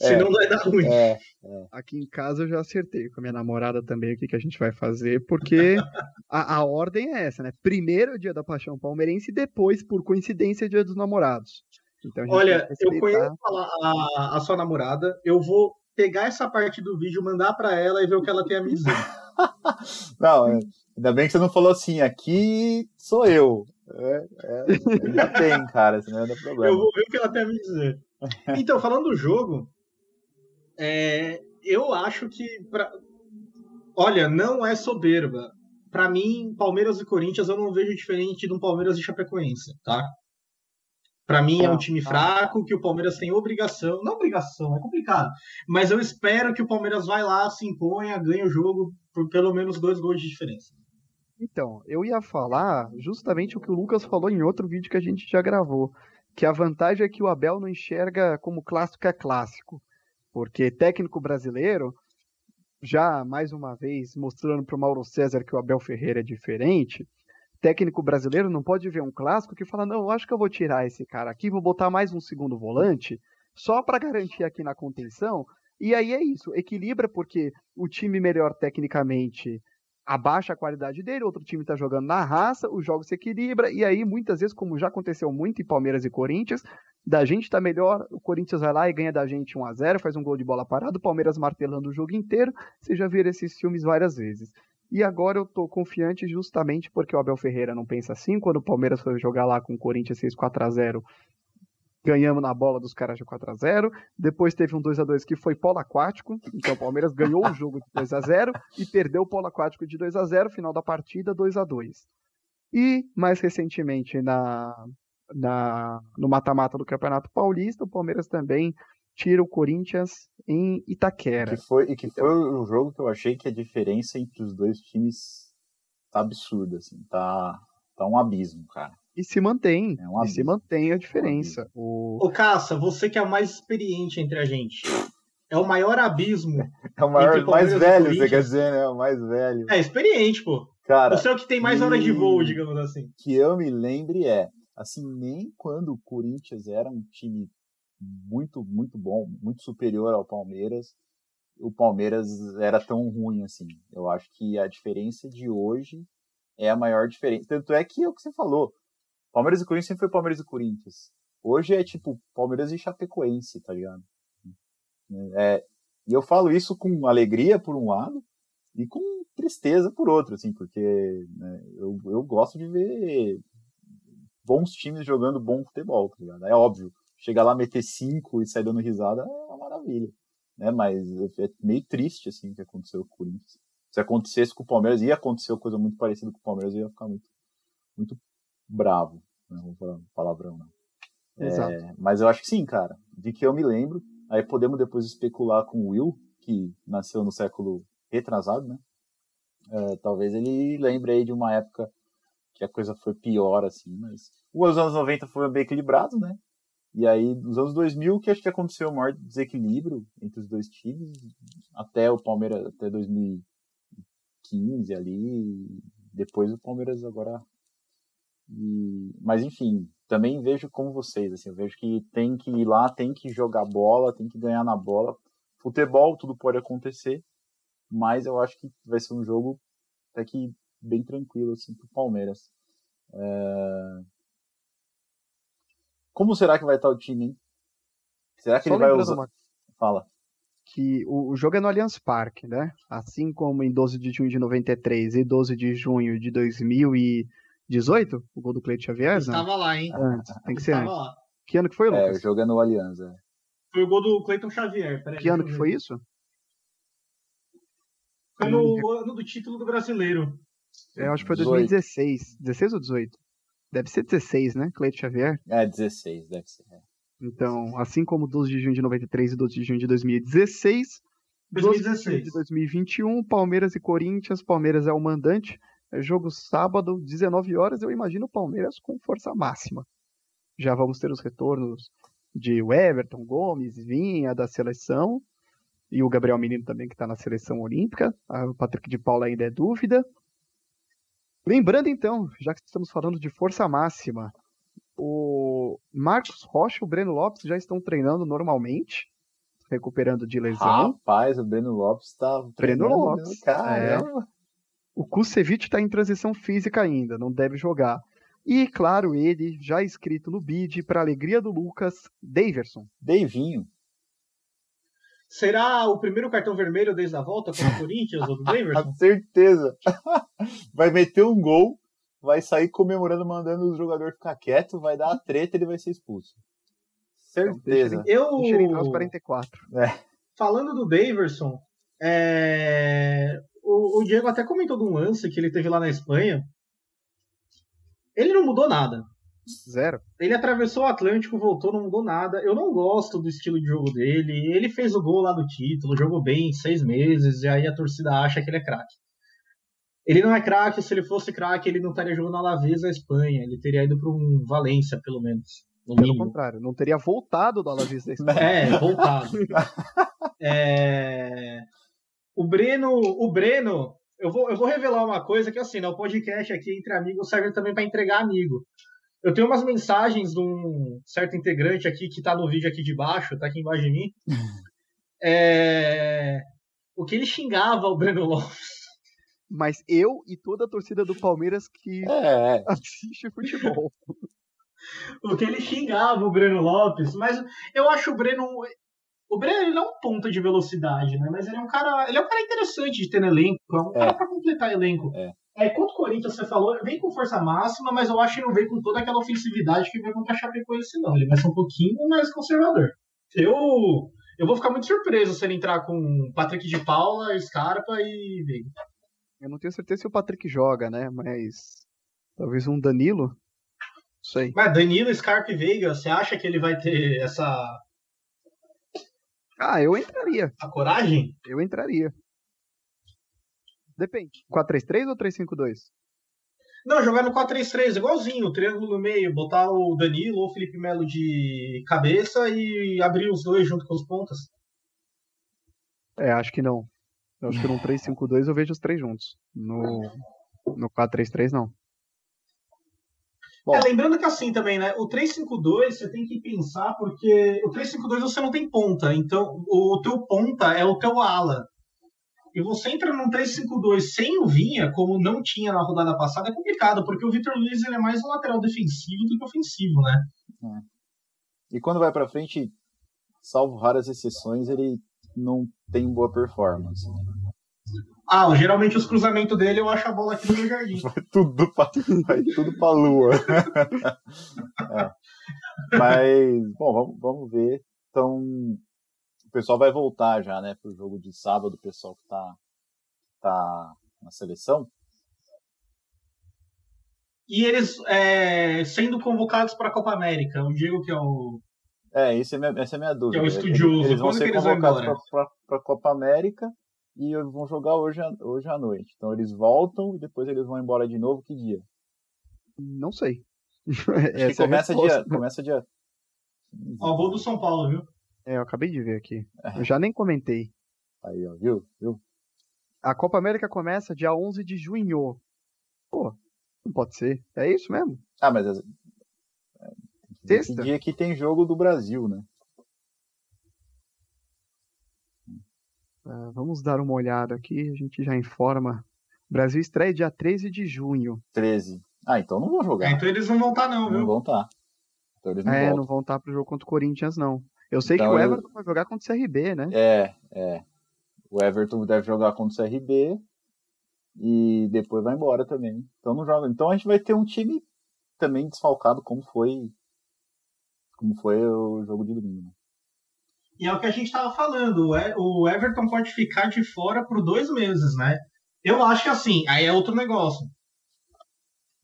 É, Senão vai dar ruim. É, é. Aqui em casa eu já acertei com a minha namorada também o que, que a gente vai fazer, porque a, a ordem é essa, né? Primeiro o dia da paixão palmeirense e depois, por coincidência, o dia dos namorados. Então, Olha, eu conheço a, a, a, sua namorada, eu vou pegar essa parte do vídeo, mandar para ela e ver o que ela tem a me dizer. não, é, ainda bem que você não falou assim, aqui sou eu. É, é, ainda tem, cara, senão não é problema. Eu vou ver o que ela tem a me dizer. Então, falando do jogo, é, eu acho que. Pra... Olha, não é soberba. Para mim, Palmeiras e Corinthians eu não vejo diferente de um Palmeiras e Chapecoense, tá? Para mim é um time fraco, que o Palmeiras tem obrigação, não obrigação, é complicado, mas eu espero que o Palmeiras vai lá, se imponha, ganhe o jogo por pelo menos dois gols de diferença. Então, eu ia falar justamente o que o Lucas falou em outro vídeo que a gente já gravou, que a vantagem é que o Abel não enxerga como clássico é clássico, porque técnico brasileiro, já mais uma vez mostrando para o Mauro César que o Abel Ferreira é diferente, técnico brasileiro não pode ver um clássico que fala: não, eu acho que eu vou tirar esse cara aqui, vou botar mais um segundo volante, só para garantir aqui na contenção. E aí é isso, equilibra porque o time melhor tecnicamente abaixa a qualidade dele, outro time está jogando na raça, o jogo se equilibra, e aí muitas vezes, como já aconteceu muito em Palmeiras e Corinthians, da gente tá melhor, o Corinthians vai lá e ganha da gente 1 a 0 faz um gol de bola parado, o Palmeiras martelando o jogo inteiro, você já viram esses filmes várias vezes. E agora eu tô confiante justamente porque o Abel Ferreira não pensa assim. Quando o Palmeiras foi jogar lá com o Corinthians 6 4 a 0 ganhamos na bola dos caras de 4 a 0 Depois teve um 2 a 2 que foi polo aquático. Então o Palmeiras ganhou o jogo de 2 a 0 e perdeu o polo aquático de 2 a 0 final da partida 2 a 2 E mais recentemente na, na no mata-mata do Campeonato Paulista, o Palmeiras também tira o Corinthians em Itaquera. Que foi, e que foi um jogo que eu achei que a diferença entre os dois times tá absurda, assim, tá, tá um abismo, cara. E se mantém, é um e se mantém a diferença. É um o... Ô, Caça, você que é o mais experiente entre a gente, é o maior abismo. É o maior, mais velho, você quer dizer, né? O mais velho. É, experiente, pô. Cara, você é o que tem mais horas de voo, digamos assim. Que eu me lembre é, assim, nem quando o Corinthians era um time muito, muito bom, muito superior ao Palmeiras. O Palmeiras era tão ruim assim. Eu acho que a diferença de hoje é a maior diferença. Tanto é que é o que você falou. Palmeiras e Corinthians sempre foi Palmeiras e Corinthians. Hoje é tipo Palmeiras e Chapecoense, tá ligado? É, e eu falo isso com alegria por um lado e com tristeza por outro, assim, porque né, eu, eu gosto de ver bons times jogando bom futebol, tá ligado? É óbvio chegar lá, meter cinco e sair dando risada é uma maravilha. Né? Mas é meio triste assim o que aconteceu com o Corinthians. Se acontecesse com o Palmeiras, ia acontecer uma coisa muito parecida com o Palmeiras, eu ia ficar muito, muito bravo. Não vou falar palavrão, não. Exato. É, mas eu acho que sim, cara. De que eu me lembro. Aí podemos depois especular com o Will, que nasceu no século retrasado, né? É, talvez ele lembre aí de uma época que a coisa foi pior, assim, mas os anos 90 foram bem equilibrados, né? E aí, nos anos 2000, que acho que aconteceu o maior desequilíbrio entre os dois times, até o Palmeiras, até 2015 ali, depois o Palmeiras agora. E... Mas enfim, também vejo como vocês, assim, eu vejo que tem que ir lá, tem que jogar bola, tem que ganhar na bola. Futebol, tudo pode acontecer, mas eu acho que vai ser um jogo até que bem tranquilo, assim, pro Palmeiras. É... Como será que vai estar o time, hein? Será que Só ele vai usar... Uma... Fala. Que o, o, jogo é no Allianz Parque, né? Assim como em 12 de junho de 93 e 12 de junho de 2018, o gol do Cleiton Xavier, Estava lá, hein? Antes, tem que ser antes. Lá. Que ano que foi, Lucas? É, o jogo é é. Foi o gol do Cleiton Xavier. Peraí, que ano que foi isso? Foi no ano do título do brasileiro. É, eu acho que foi 2016. 16 ou 18? Deve ser 16, né? Cleiton Xavier? É, 16, deve ser. É. Então, assim como 12 de junho de 93 e 12 de junho de 2016, 2016. 12 de junho de 2021, Palmeiras e Corinthians, Palmeiras é o mandante, é jogo sábado, 19 horas, eu imagino o Palmeiras com força máxima. Já vamos ter os retornos de Everton, Gomes, Vinha da seleção, e o Gabriel Menino também que está na seleção olímpica, o Patrick de Paula ainda é dúvida, Lembrando então, já que estamos falando de força máxima, o Marcos Rocha e o Breno Lopes já estão treinando normalmente, recuperando de lesão. Rapaz, o Breno Lopes está Breno Lopes, caramba. É. O Kusevich está em transição física ainda, não deve jogar. E, claro, ele, já inscrito no bid, para alegria do Lucas, Daverson. Davinho. Será o primeiro cartão vermelho desde a volta para o Corinthians ou do Davidson? certeza. Vai meter um gol, vai sair comemorando, mandando o jogador ficar quieto, vai dar a treta e ele vai ser expulso. Certeza. Eu... Deixa ele aos 44. É. Falando do Daverson, é... o, o Diego até comentou de um lance que ele teve lá na Espanha. Ele não mudou nada. Zero. Ele atravessou o Atlântico, voltou, não mudou nada. Eu não gosto do estilo de jogo dele. Ele fez o gol lá do título, jogou bem seis meses, e aí a torcida acha que ele é craque. Ele não é craque, se ele fosse craque, ele não estaria jogando na Alavés da Espanha. Ele teria ido para um Valência, pelo menos. Pelo contrário, não teria voltado do Alavés da Espanha. É, voltado. é... O Breno, o Breno, eu vou, eu vou revelar uma coisa que assim, né, o podcast aqui entre amigos serve também para entregar amigo. Eu tenho umas mensagens de um certo integrante aqui que está no vídeo aqui de baixo, está aqui embaixo de mim. É... O que ele xingava o Breno Lopes. Mas eu e toda a torcida do Palmeiras que é. assiste futebol. o que ele xingava o Breno Lopes, mas eu acho o Breno. O Breno ele não é um ponta de velocidade, né? Mas ele é um cara. Ele é um cara interessante de ter no elenco. É um é. cara para completar elenco. É. É, contra o Corinthians, você falou, vem com força máxima, mas eu acho que não vem com toda aquela ofensividade que vem contra a Chapecoense, não. Ele vai ser um pouquinho mais conservador. Eu, eu vou ficar muito surpreso se ele entrar com Patrick de Paula, Scarpa e Veiga. Eu não tenho certeza se o Patrick joga, né? Mas talvez um Danilo. Não sei. Mas Danilo, Scarpa e Veiga, você acha que ele vai ter essa. Ah, eu entraria. A coragem? Eu entraria. Depende. 4-3-3 ou 3-5-2? Não, jogar no 4-3-3, igualzinho, triângulo no meio, botar o Danilo ou o Felipe Melo de cabeça e abrir os dois junto com os pontas. É, acho que não. Eu acho que no 3-5-2 eu vejo os três juntos. No, no 4-3-3 não. É, lembrando que assim também, né? O 3-5-2 você tem que pensar porque o 3-5-2 você não tem ponta, então o teu ponta é o teu ala e você entra num 3-5-2 sem o Vinha, como não tinha na rodada passada, é complicado, porque o Vitor Luiz ele é mais um lateral defensivo do que ofensivo, né? É. E quando vai para frente, salvo raras exceções, ele não tem boa performance. Ah, geralmente os cruzamentos dele eu acho a bola aqui no meu jardim. Vai tudo pra, vai tudo pra lua. é. Mas, bom, vamos, vamos ver. Então, o pessoal vai voltar já, né, pro jogo de sábado, o pessoal que tá, tá na seleção. E eles é, sendo convocados para a Copa América, o Diego que é o. É, esse é minha, essa é a minha dúvida. Que é o estudioso. Eles, vão ser convocados para a Copa América e vão jogar hoje, hoje à noite. Então eles voltam e depois eles vão embora de novo. Que dia? Não sei. Acho que começa, dia, começa dia Ó, gol do São Paulo, viu? É, eu acabei de ver aqui. É. Eu já nem comentei. Aí, ó, viu? Viu? A Copa América começa dia 11 de junho. Pô, não pode ser. É isso mesmo? Ah, mas as- esse Sexta? dia aqui tem jogo do Brasil, né? Ah, vamos dar uma olhada aqui, a gente já informa. Brasil estreia dia 13 de junho. 13. Ah, então não vão É, jogar. então eles não vão estar, não, Não viu? vão tá. Então eles não é, voltam. não vão estar pro jogo contra o Corinthians, não. Eu sei Então que o eu- Everton vai jogar contra o CRB, né? É, é. O Everton deve jogar contra o CRB e depois vai embora também. Então não joga. Então a gente vai ter um time também desfalcado como foi como foi o jogo de domingo. E é o que a gente tava falando. o O Everton pode ficar de fora por dois meses, né? Eu acho que assim, aí é outro negócio.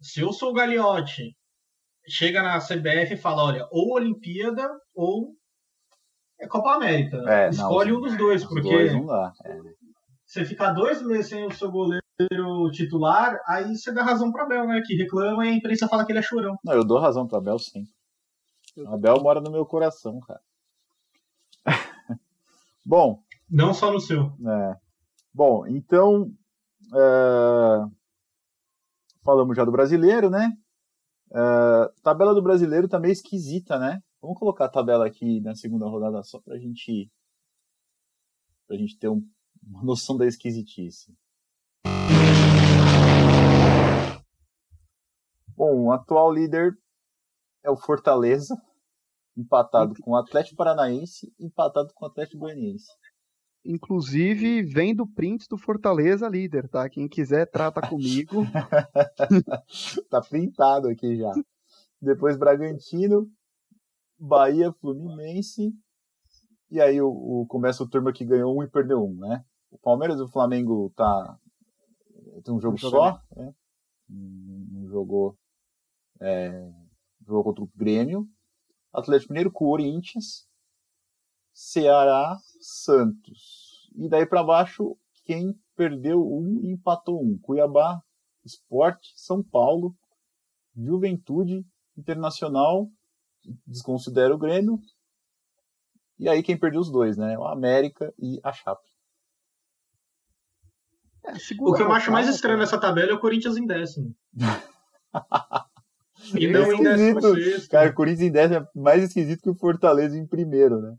Se eu sou o Gagliotti, chega na CBF e fala, olha, ou Olimpíada ou é Copa América. É, não, Escolhe os- um dos dois, porque dois não dá. É. você ficar dois meses sem o seu goleiro titular, aí você dá razão pro Abel, né? Que reclama e a imprensa fala que ele é chorão. Não, eu dou razão pro Abel sempre. O Abel mora no meu coração, cara. Bom, Não só no seu. É. Bom, então. é, Falamos já do brasileiro, né? É, Tabela do brasileiro tá meio esquisita, né? Vamos colocar a tabela aqui na segunda rodada só pra gente. pra gente ter um- uma noção da esquisitice. Bom, o atual líder é o Fortaleza, empatado com o Atlético Paranaense, empatado com o Atlético Goianiense. Inclusive, vendo prints do Fortaleza líder, tá? Quem quiser, trata comigo. tá printado aqui já. Depois Bragantino, Bahia, Fluminense. E aí o, o- começa o turma que ganhou um e perdeu um, né? O Palmeiras e o Flamengo tá tem um jogo Um só, né? Não não jogou é, jogou contra o Grêmio, Atlético Mineiro, Corinthians, Ceará, Santos. E daí pra baixo quem perdeu um e empatou um. Cuiabá, Esporte, São Paulo, Juventude, Internacional, desconsidera o Grêmio. E aí quem perdeu os dois, né? O América e a Chape. É, O que eu acho mais estranho nessa tabela é o Corinthians em décimo. e É não em décimo esquisito. sexto. Cara, o Corinthians em 10 é mais esquisito que o Fortaleza em primeiro, né?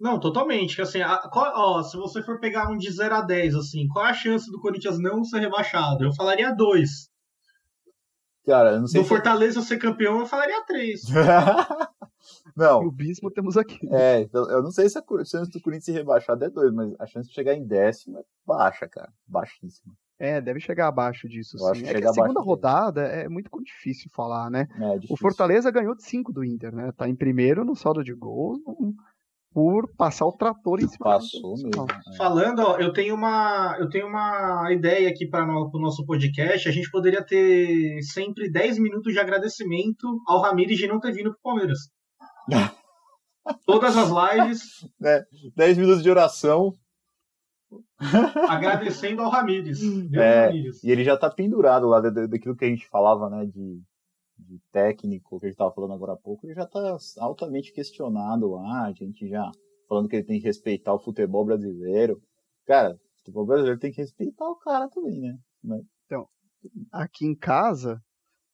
Não, totalmente. Assim, a- qual- ó, se você for pegar um de 0 a 10, assim, qual é a chance do Corinthians não ser rebaixado? Eu falaria 2. Cara, eu não sei Do se... Fortaleza ser campeão, eu falaria 3. não, Clubismo temos aqui. é, então, eu não sei se a chance do Corinthians ser rebaixado é dois, mas a chance de chegar em décimo é baixa, cara. Baixíssima. É, deve chegar abaixo disso, Eu acho sim. que É que a segunda dele. rodada é muito difícil falar, né? É, difícil. O Fortaleza ganhou de 5 do Inter, né? Tá em primeiro no saldo de gols por passar o trator em cima Passou mesmo. é. Falando, ó, eu tenho uma, eu tenho uma ideia aqui para o nosso podcast. A gente poderia ter sempre 10 minutos de agradecimento ao Ramires de não ter vindo pro Palmeiras. Todas as lives 10 minutos de oração agradecendo ao Ramires. Deus É, e ele já tá pendurado lá da- da- daquilo que a gente falava, né, de, de técnico, que a gente tava falando agora há pouco, ele já tá altamente questionado lá, a gente já falando que ele tem que respeitar o futebol brasileiro. Cara, o futebol brasileiro tem que respeitar o cara também, né? Aqui em casa,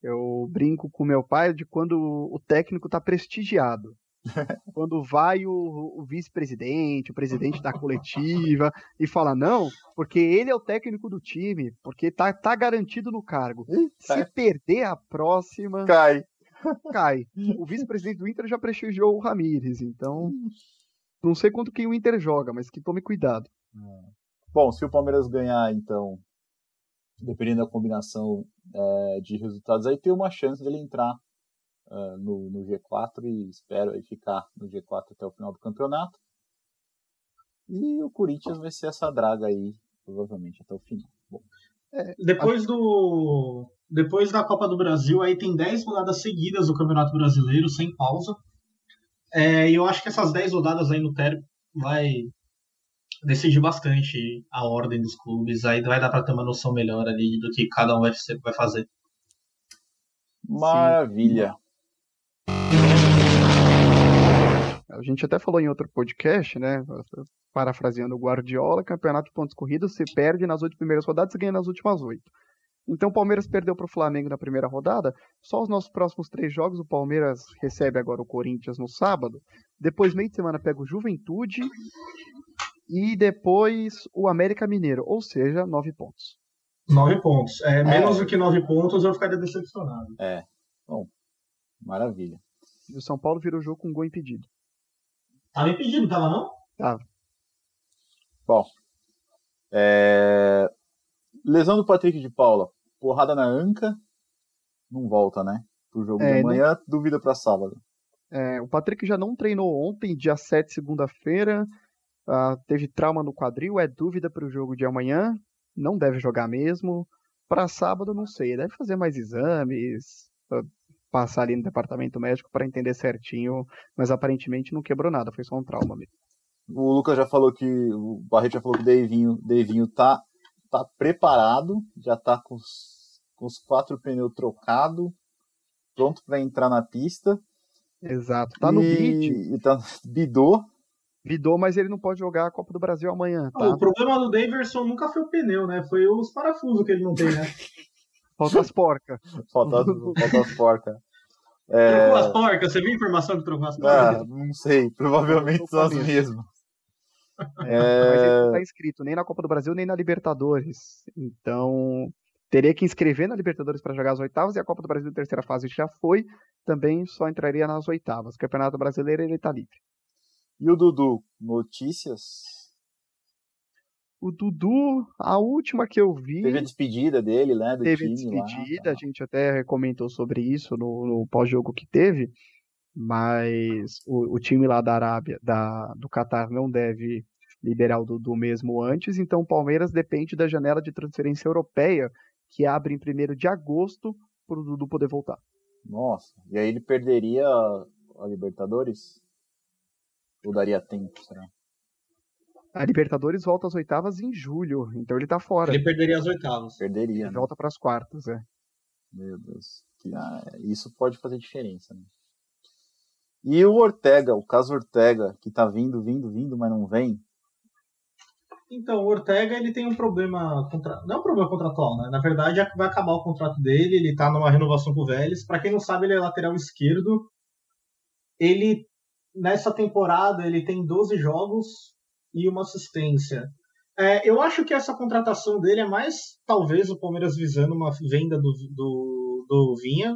eu brinco com meu pai de quando o técnico tá prestigiado. Quando vai o, o vice-presidente, o presidente da coletiva e fala, não, porque ele é o técnico do time, porque tá, tá garantido no cargo. Ih, Se tá- perder a próxima, Cai. cai. O vice-presidente do Inter já prestigiou o Ramires, então não sei quanto que o Inter joga, mas que tome cuidado. Bom, se o Palmeiras ganhar, então, dependendo da combinação é, de resultados, aí tem uma chance dele entrar é, no, no G4 e espero aí ficar no G4 até o final do campeonato. E o Corinthians vai ser essa draga aí, provavelmente, até o final. Bom, Depois do depois da Copa do Brasil, aí tem 10 rodadas seguidas do Campeonato Brasileiro, sem pausa. É, e eu acho que essas 10 rodadas aí no término vai decidir bastante a ordem dos clubes. Aí vai dar para ter uma noção melhor ali do que cada um vai vai fazer. maravilha. A gente até falou em outro podcast, né? Parafraseando o Guardiola, campeonato de pontos corridos, se perde nas oito primeiras rodadas e ganha nas últimas oito. Então o Palmeiras perdeu para o Flamengo na primeira rodada. Só os nossos próximos três jogos, o Palmeiras recebe agora o Corinthians no sábado. Depois, meio de semana, pega o Juventude. E depois o América Mineiro. Ou seja, nove pontos. Nove pontos. É, menos é. do que nove pontos, eu ficaria decepcionado. É. Bom, maravilha. E o São Paulo virou o jogo com um gol impedido. Tava impedido, tava não? Tava. Bom. É... Lesão do Patrick de Paula porrada na anca, não volta, né? Pro jogo é, de amanhã, não... duvida para sábado. É, o Patrick já não treinou ontem, dia 7, segunda-feira. Uh, teve trauma no quadril, é dúvida para o jogo de amanhã. Não deve jogar mesmo. Para sábado, não sei. Deve fazer mais exames, passar ali no departamento médico para entender certinho. Mas aparentemente não quebrou nada, foi só um trauma mesmo. O Lucas já falou que. O Barreto já falou que o Davinho, Davinho tá tá preparado, já tá com os, com os quatro pneus trocados, pronto para entrar na pista. Exato, tá no bid. E tá, bidou. Bidou, mas ele não pode jogar a Copa do Brasil amanhã. Tá? o problema do Daverson nunca foi o pneu, né? Foi os parafusos que ele não tem, né? Falta as porcas. Falta, falta as porcas. É... Trocou as porcas? Você viu a informação que trocou as porcas? Ah, não sei, provavelmente são as mesmas. É... Mas ele não tá inscrito nem na Copa do Brasil, nem na Libertadores. Então, teria que inscrever na Libertadores para jogar as oitavas e a Copa do Brasil terceira fase já foi, também só entraria nas oitavas. O Campeonato Brasileiro ele tá livre. E o Dudu, notícias? O Dudu, a última que eu vi. Teve a despedida dele, né? Do teve time despedida, lá, a gente até comentou sobre isso no, no pós-jogo que teve mas o, o, time lá da Arábia, da, do Catar, não deve liberar o Dudu mesmo antes, então o Palmeiras depende da janela de transferência europeia, que abre em 1 de agosto, para o Dudu poder voltar. Nossa, e aí ele perderia a Libertadores? Ou daria tempo, será? A Libertadores volta às oitavas em julho, então ele tá fora. Ele perderia as oitavas. Perderia. Ele né? volta para as quartas, é. Meu Deus. Ah, isso pode fazer diferença, né? E o Ortega, o caso Ortega, que tá vindo, vindo, vindo, mas não vem. Então, o Ortega ele tem um problema contra... não é um problema contratual, né? Na verdade, vai acabar o contrato dele, ele tá numa renovação com o Vélez. Para quem não sabe, ele é lateral esquerdo. Ele nessa temporada ele tem 12 jogos e uma assistência. É, eu acho que essa contratação dele é mais talvez o Palmeiras visando uma venda do, do, do Vinha,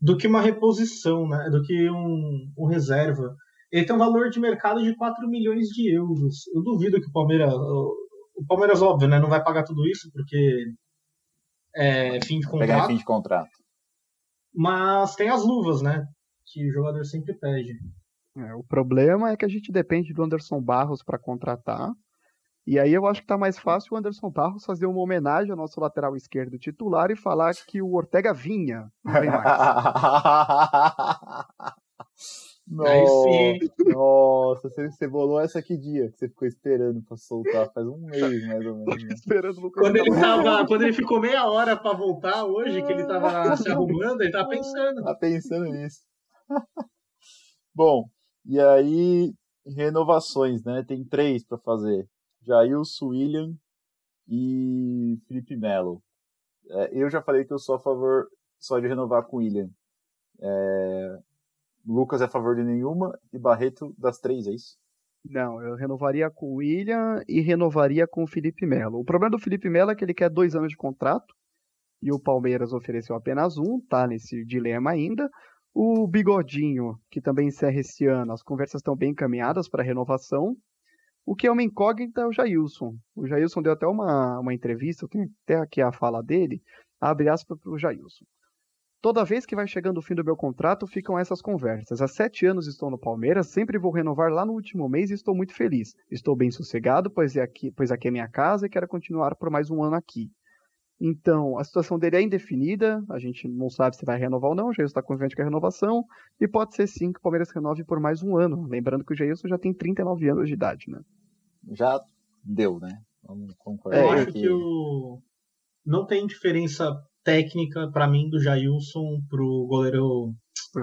do que uma reposição, né? do que um, um reserva. Ele tem um valor de mercado de 4 milhões de euros. Eu duvido que o Palmeiras. O Palmeiras, óbvio, né, não vai pagar tudo isso, porque é fim de contrato. Pegar fim de contrato. Mas tem as luvas, né? Que o jogador sempre pede. É, o problema é que a gente depende do Anderson Barros para contratar. E aí eu acho que tá mais fácil o Anderson Barros fazer uma homenagem ao nosso lateral esquerdo titular e falar que o Ortega vinha. Não vem mais. Nossa, nossa, você, você bolou essa que dia que você ficou esperando pra soltar? Faz um mês, mais ou menos. Esperando quando ele, tava, quando ele ficou meia hora pra voltar hoje, que ele tava se arrumando, ele tava pensando. Tá pensando nisso. Bom, e aí, renovações, né? Tem três para fazer. Jailson William e Felipe Melo. É, eu já falei que eu sou a favor só de renovar com o William. É, Lucas é a favor de nenhuma e Barreto das três, é isso? Não, eu renovaria com o William e renovaria com o Felipe Melo. O problema do Felipe Melo é que ele quer dois anos de contrato e o Palmeiras ofereceu apenas um, tá nesse dilema ainda. O Bigodinho, que também encerra esse ano, as conversas estão bem encaminhadas para renovação. O que é uma incógnita é o Jailson. O Jailson deu até uma, uma entrevista, eu tenho até aqui a fala dele, abre aspas para o Jailson. Toda vez que vai chegando o fim do meu contrato, ficam essas conversas. Há sete anos estou no Palmeiras, sempre vou renovar lá no último mês e estou muito feliz. Estou bem sossegado, pois, é aqui, pois aqui é minha casa e quero continuar por mais um ano aqui. Então, a situação dele é indefinida, a gente não sabe se vai renovar ou não, o Jailson está confiante com a renovação, e pode ser sim que o Palmeiras renove por mais um ano. Lembrando que o Jailson já tem 39 anos de idade, né? Já deu, né? Vamos concordar. Eu acho que o... não tem diferença técnica, para mim, do Jailson pro goleiro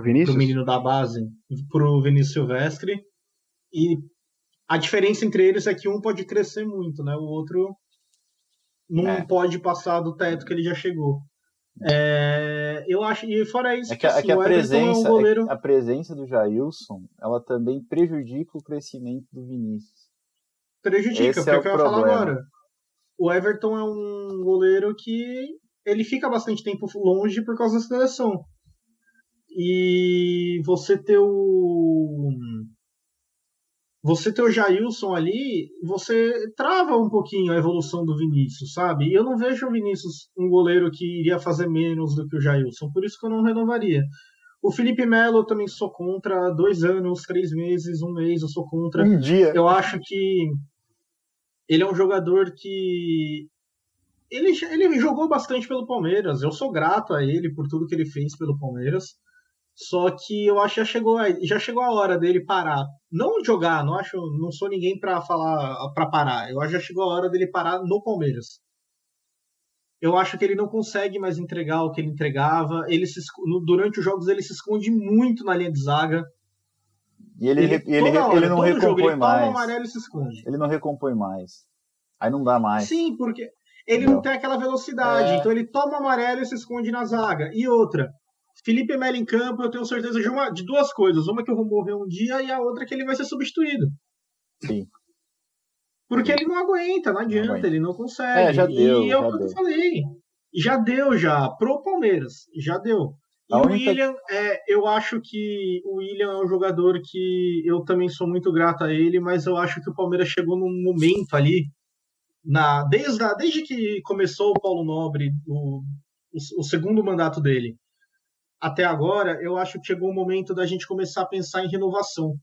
Vinícius? do menino da base, pro Vinícius Silvestre. E a diferença entre eles é que um pode crescer muito, né? O outro não É. pode passar do teto que ele já chegou. É, eu acho, e fora isso, É que, a- é assim, que a, o Everton presença, é um é goleiro. que a presença do Jailson, ela também prejudica o crescimento do Vinícius. prejudica, Esse porque é é o que eu ia falar problema. agora. O Everton é um goleiro que ele fica bastante tempo longe por causa da seleção. E você ter o. Você ter o Jailson ali, você trava um pouquinho a evolução do Vinícius, sabe? E eu não vejo o Vinícius um goleiro que iria fazer menos do que o Jailson, por isso que eu não renovaria. O Felipe Melo eu também sou contra, dois anos, três meses, um mês, eu sou contra. Um dia. Eu acho que ele é um jogador que. Ele, ele jogou bastante pelo Palmeiras. Eu sou grato a ele por tudo que ele fez pelo Palmeiras. Só que eu acho que já chegou, a- já chegou a hora dele parar. Não jogar, não acho, não sou ninguém pra falar para parar. Eu acho que já chegou a hora dele parar no Palmeiras. Eu acho que ele não consegue mais entregar o que ele entregava. Ele se durante os jogos ele se esconde muito na linha de zaga. E ele, ele, re- hora, ele não todo jogo, recompõe ele mais. amarelo e se esconde. Ele não recompõe mais. Aí não dá mais. Sim, porque ele Não. não tem aquela velocidade. É. Então ele toma o amarelo e se esconde na zaga. E outra, Felipe Melo em campo, eu tenho certeza de, uma, de duas coisas. Uma que eu vou morrer um dia e a outra que ele vai ser substituído. Sim. Porque ele não aguenta, não adianta, aguenta. ele não consegue. É, já deu, e é o que eu falei. Já deu já, pro Palmeiras, já deu. E o William, é, eu acho que o William é um jogador que eu também sou muito grato a ele, mas eu acho que o Palmeiras chegou num momento ali, na, desde, desde que começou o Paulo Nobre, o, o, o segundo mandato dele, até agora, eu acho que chegou o momento da gente começar a pensar em renovação.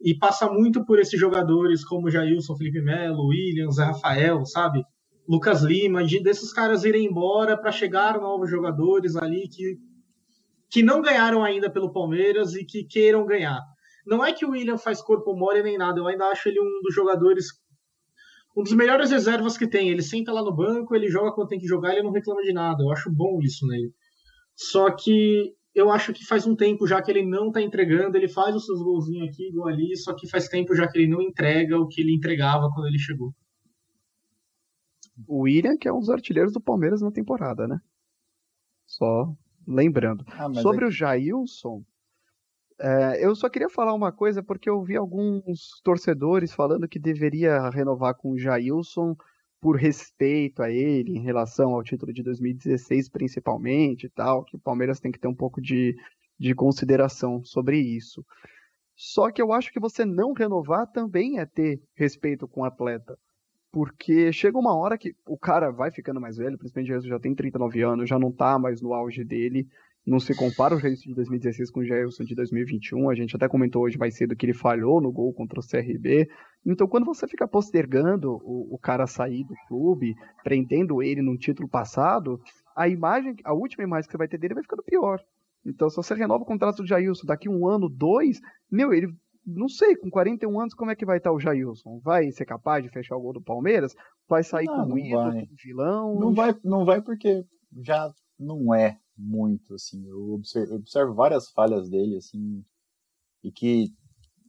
E passa muito por esses jogadores como Jailson, Felipe Melo, Williams, Rafael, sabe? Lucas Lima, de, desses caras irem embora para chegar novos jogadores ali que, que não ganharam ainda pelo Palmeiras e que queiram ganhar. Não é que o William faz corpo mole nem nada, eu ainda acho ele um dos jogadores, um dos melhores reservas que tem. Ele senta lá no banco, ele joga quando tem que jogar, ele não reclama de nada. Eu acho bom isso nele. Só que eu acho que faz um tempo já que ele não tá entregando, ele faz os seus golzinhos aqui, igual ali, só que faz tempo já que ele não entrega o que ele entregava quando ele chegou. O William, que é um dos artilheiros do Palmeiras na temporada, né? Só lembrando. Ah, Sobre é o Jailson, é, eu só queria falar uma coisa, porque eu vi alguns torcedores falando que deveria renovar com o Jailson por respeito a ele em relação ao título de 2016, principalmente e tal, que o Palmeiras tem que ter um pouco de, de consideração sobre isso. Só que eu acho que você não renovar também é ter respeito com o atleta. Porque chega uma hora que o cara vai ficando mais velho, principalmente já tem 39 anos, já não tá mais no auge dele, não se compara o Jailson de 2016 com o Jailson de 2021. A gente até comentou hoje mais cedo que ele falhou no gol contra o CRB. Então, quando você fica postergando o, o cara sair do clube, prendendo ele num título passado, a imagem, a última imagem que você vai ter dele vai ficando pior. Então, se você renova o contrato do Jailson daqui um ano, dois, meu, ele. Não sei, com 41 anos, como é que vai estar o Jailson? Vai ser capaz de fechar o gol do Palmeiras? Vai sair Não, não ídolo, vai. como vilão? Não vai, não vai porque já não é muito, assim. Eu observo, eu observo várias falhas dele, assim, e que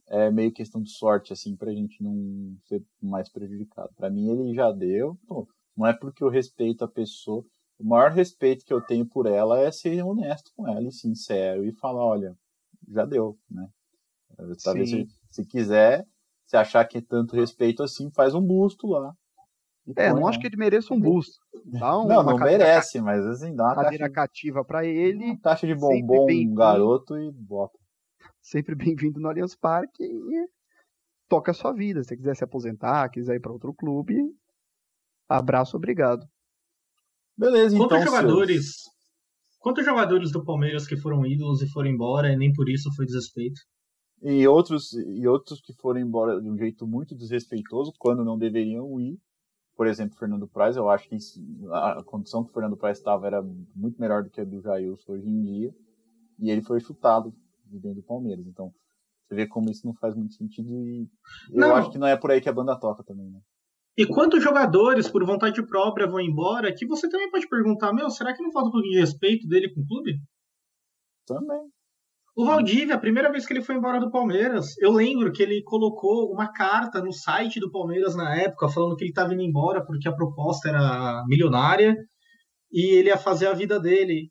é meio questão de sorte, assim, pra gente não ser mais prejudicado. Pra mim, ele já deu. Pô, não é porque eu respeito a pessoa. O maior respeito que eu tenho por ela é ser honesto com ela e sincero e falar, olha, já deu, né? Talvez se, se quiser, se achar que é tanto respeito assim, faz um busto lá. É, põe não lá. acho que ele mereça um busto. Dá um, Não, não merece, mas assim, dá uma ca- cadeira caixa, cativa pra ele, uma caixa de bombom, um garoto e bota. sempre bem-vindo no Allianz Parque e toca a sua vida. Se você quiser se aposentar, quiser ir pra outro clube, abraço, obrigado. Beleza, então. Quantos seus- jogadores. Quantos jogadores do Palmeiras que foram ídolos e foram embora e nem por isso foi desrespeito? E outros, e outros que foram embora de um jeito muito desrespeitoso, quando não deveriam ir. Por exemplo, Fernando Praz, eu acho que a condição que o Fernando Praz estava era muito melhor do que a do Jailson hoje em dia. E ele foi chutado de dentro do Palmeiras. Então, você vê como isso não faz muito sentido e eu Não. acho que não é por aí que a banda toca também, né? E quantos jogadores, por vontade própria, vão embora, que você também pode perguntar, meu, será que não falta um pouquinho de respeito dele com o clube? Também. O Valdívia, a primeira vez que ele foi embora do Palmeiras, eu lembro que ele colocou uma carta no site do Palmeiras na época, falando que ele estava indo embora porque a proposta era milionária e ele ia fazer a vida dele.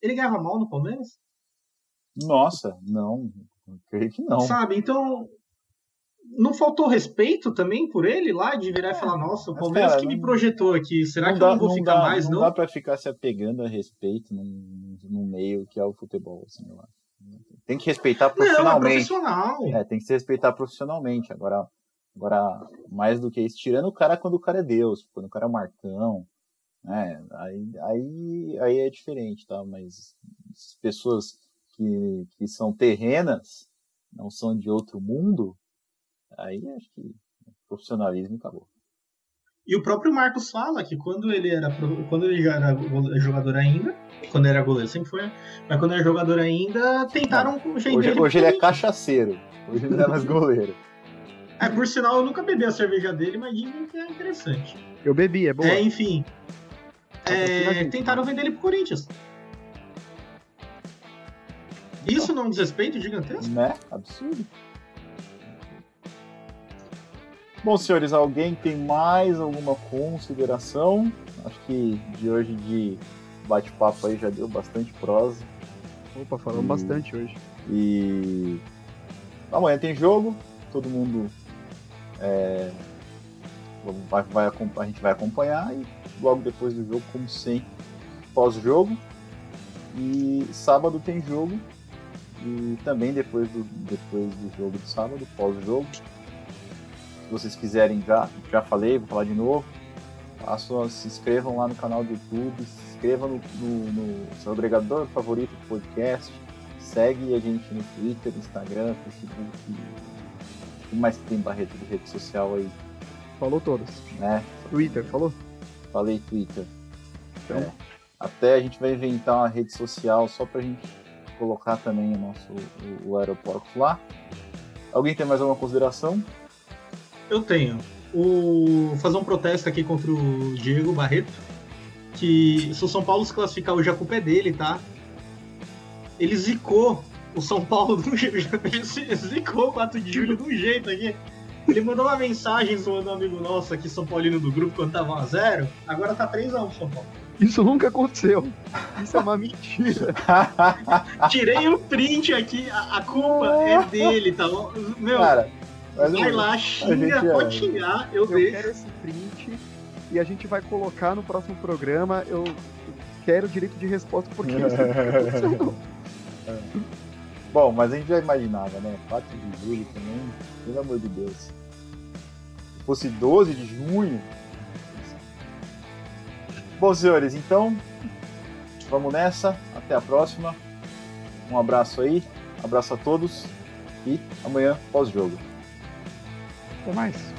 Ele ganhava mal no Palmeiras? Nossa, não. Creio que não. Sabe, então. Não faltou respeito também por ele lá, de virar e falar, nossa, o Palmeiras cara, que me projetou aqui, será que dá, eu não vou não ficar dá, mais, não? Não dá pra ficar se apegando a respeito num, num meio que é o futebol, assim, eu acho. Tem que respeitar profissionalmente. Não, é, é, tem que se respeitar profissionalmente. Agora, agora, mais do que isso, tirando o cara quando o cara é Deus, quando o cara é Marcão, né? Aí, aí, aí é diferente, tá? Mas pessoas que, que são terrenas, não são de outro mundo, aí acho que profissionalismo acabou. E o próprio Marcos fala que quando ele era quando ele já era jogador ainda, quando era goleiro sempre foi, mas quando era jogador ainda, tentaram com hoje, hoje ele é cachaceiro. Hoje ele não é mais goleiro. É, por sinal, eu nunca bebi a cerveja dele, mas dizem que é interessante. Eu bebi, é bom. É, enfim. É, tentaram vender ele pro Corinthians. Isso não é um desrespeito gigantesco? Né? Absurdo. Bom, senhores, alguém tem mais alguma consideração? Acho que de hoje de bate-papo aí já deu bastante prosa. Opa, falamos e... bastante hoje. E amanhã tem jogo, todo mundo é... vai, vai, a gente vai acompanhar e logo depois do jogo, como sempre, pós-jogo. E sábado tem jogo e também depois do, depois do jogo de sábado, pós-jogo. Se vocês quiserem, já, já falei, vou falar de novo. Façam, se inscrevam lá no canal do YouTube, se inscrevam no, no, no seu agregador favorito do podcast. Segue a gente no Twitter, Instagram, Facebook. O que mais tem barreto de rede social aí? Falou todas. Né? Twitter, falou? Falei Twitter. Então. É. Até a gente vai inventar uma rede social só pra gente colocar também o nosso o, o aeroporto lá. Alguém tem mais alguma consideração? Eu tenho. O fazer um protesto aqui contra o Diego Barreto, que se o São Paulo se classificar hoje a culpa é dele, tá? Ele zicou o São Paulo do ele zicou o 4 de julho de um jeito aqui. Ele mandou uma mensagem zoando um amigo nosso aqui, São Paulino do grupo, quando tava 1x0. Agora tá 3x1 São Paulo. Isso nunca aconteceu. Isso é uma mentira. Tirei o print aqui, a, a culpa é dele, tá bom? Meu, Cara, vai lá, xinga, pode é... xingar, eu, eu quero esse print e a gente vai colocar no próximo programa. Eu quero direito de resposta porque isso. É. Bom, mas a gente já imaginava, né? 4 de julho também, pelo amor de Deus. Se fosse 12 de junho, Bom, senhores, então vamos nessa. Até a próxima. Um abraço aí, abraço a todos e amanhã pós-jogo. Até mais.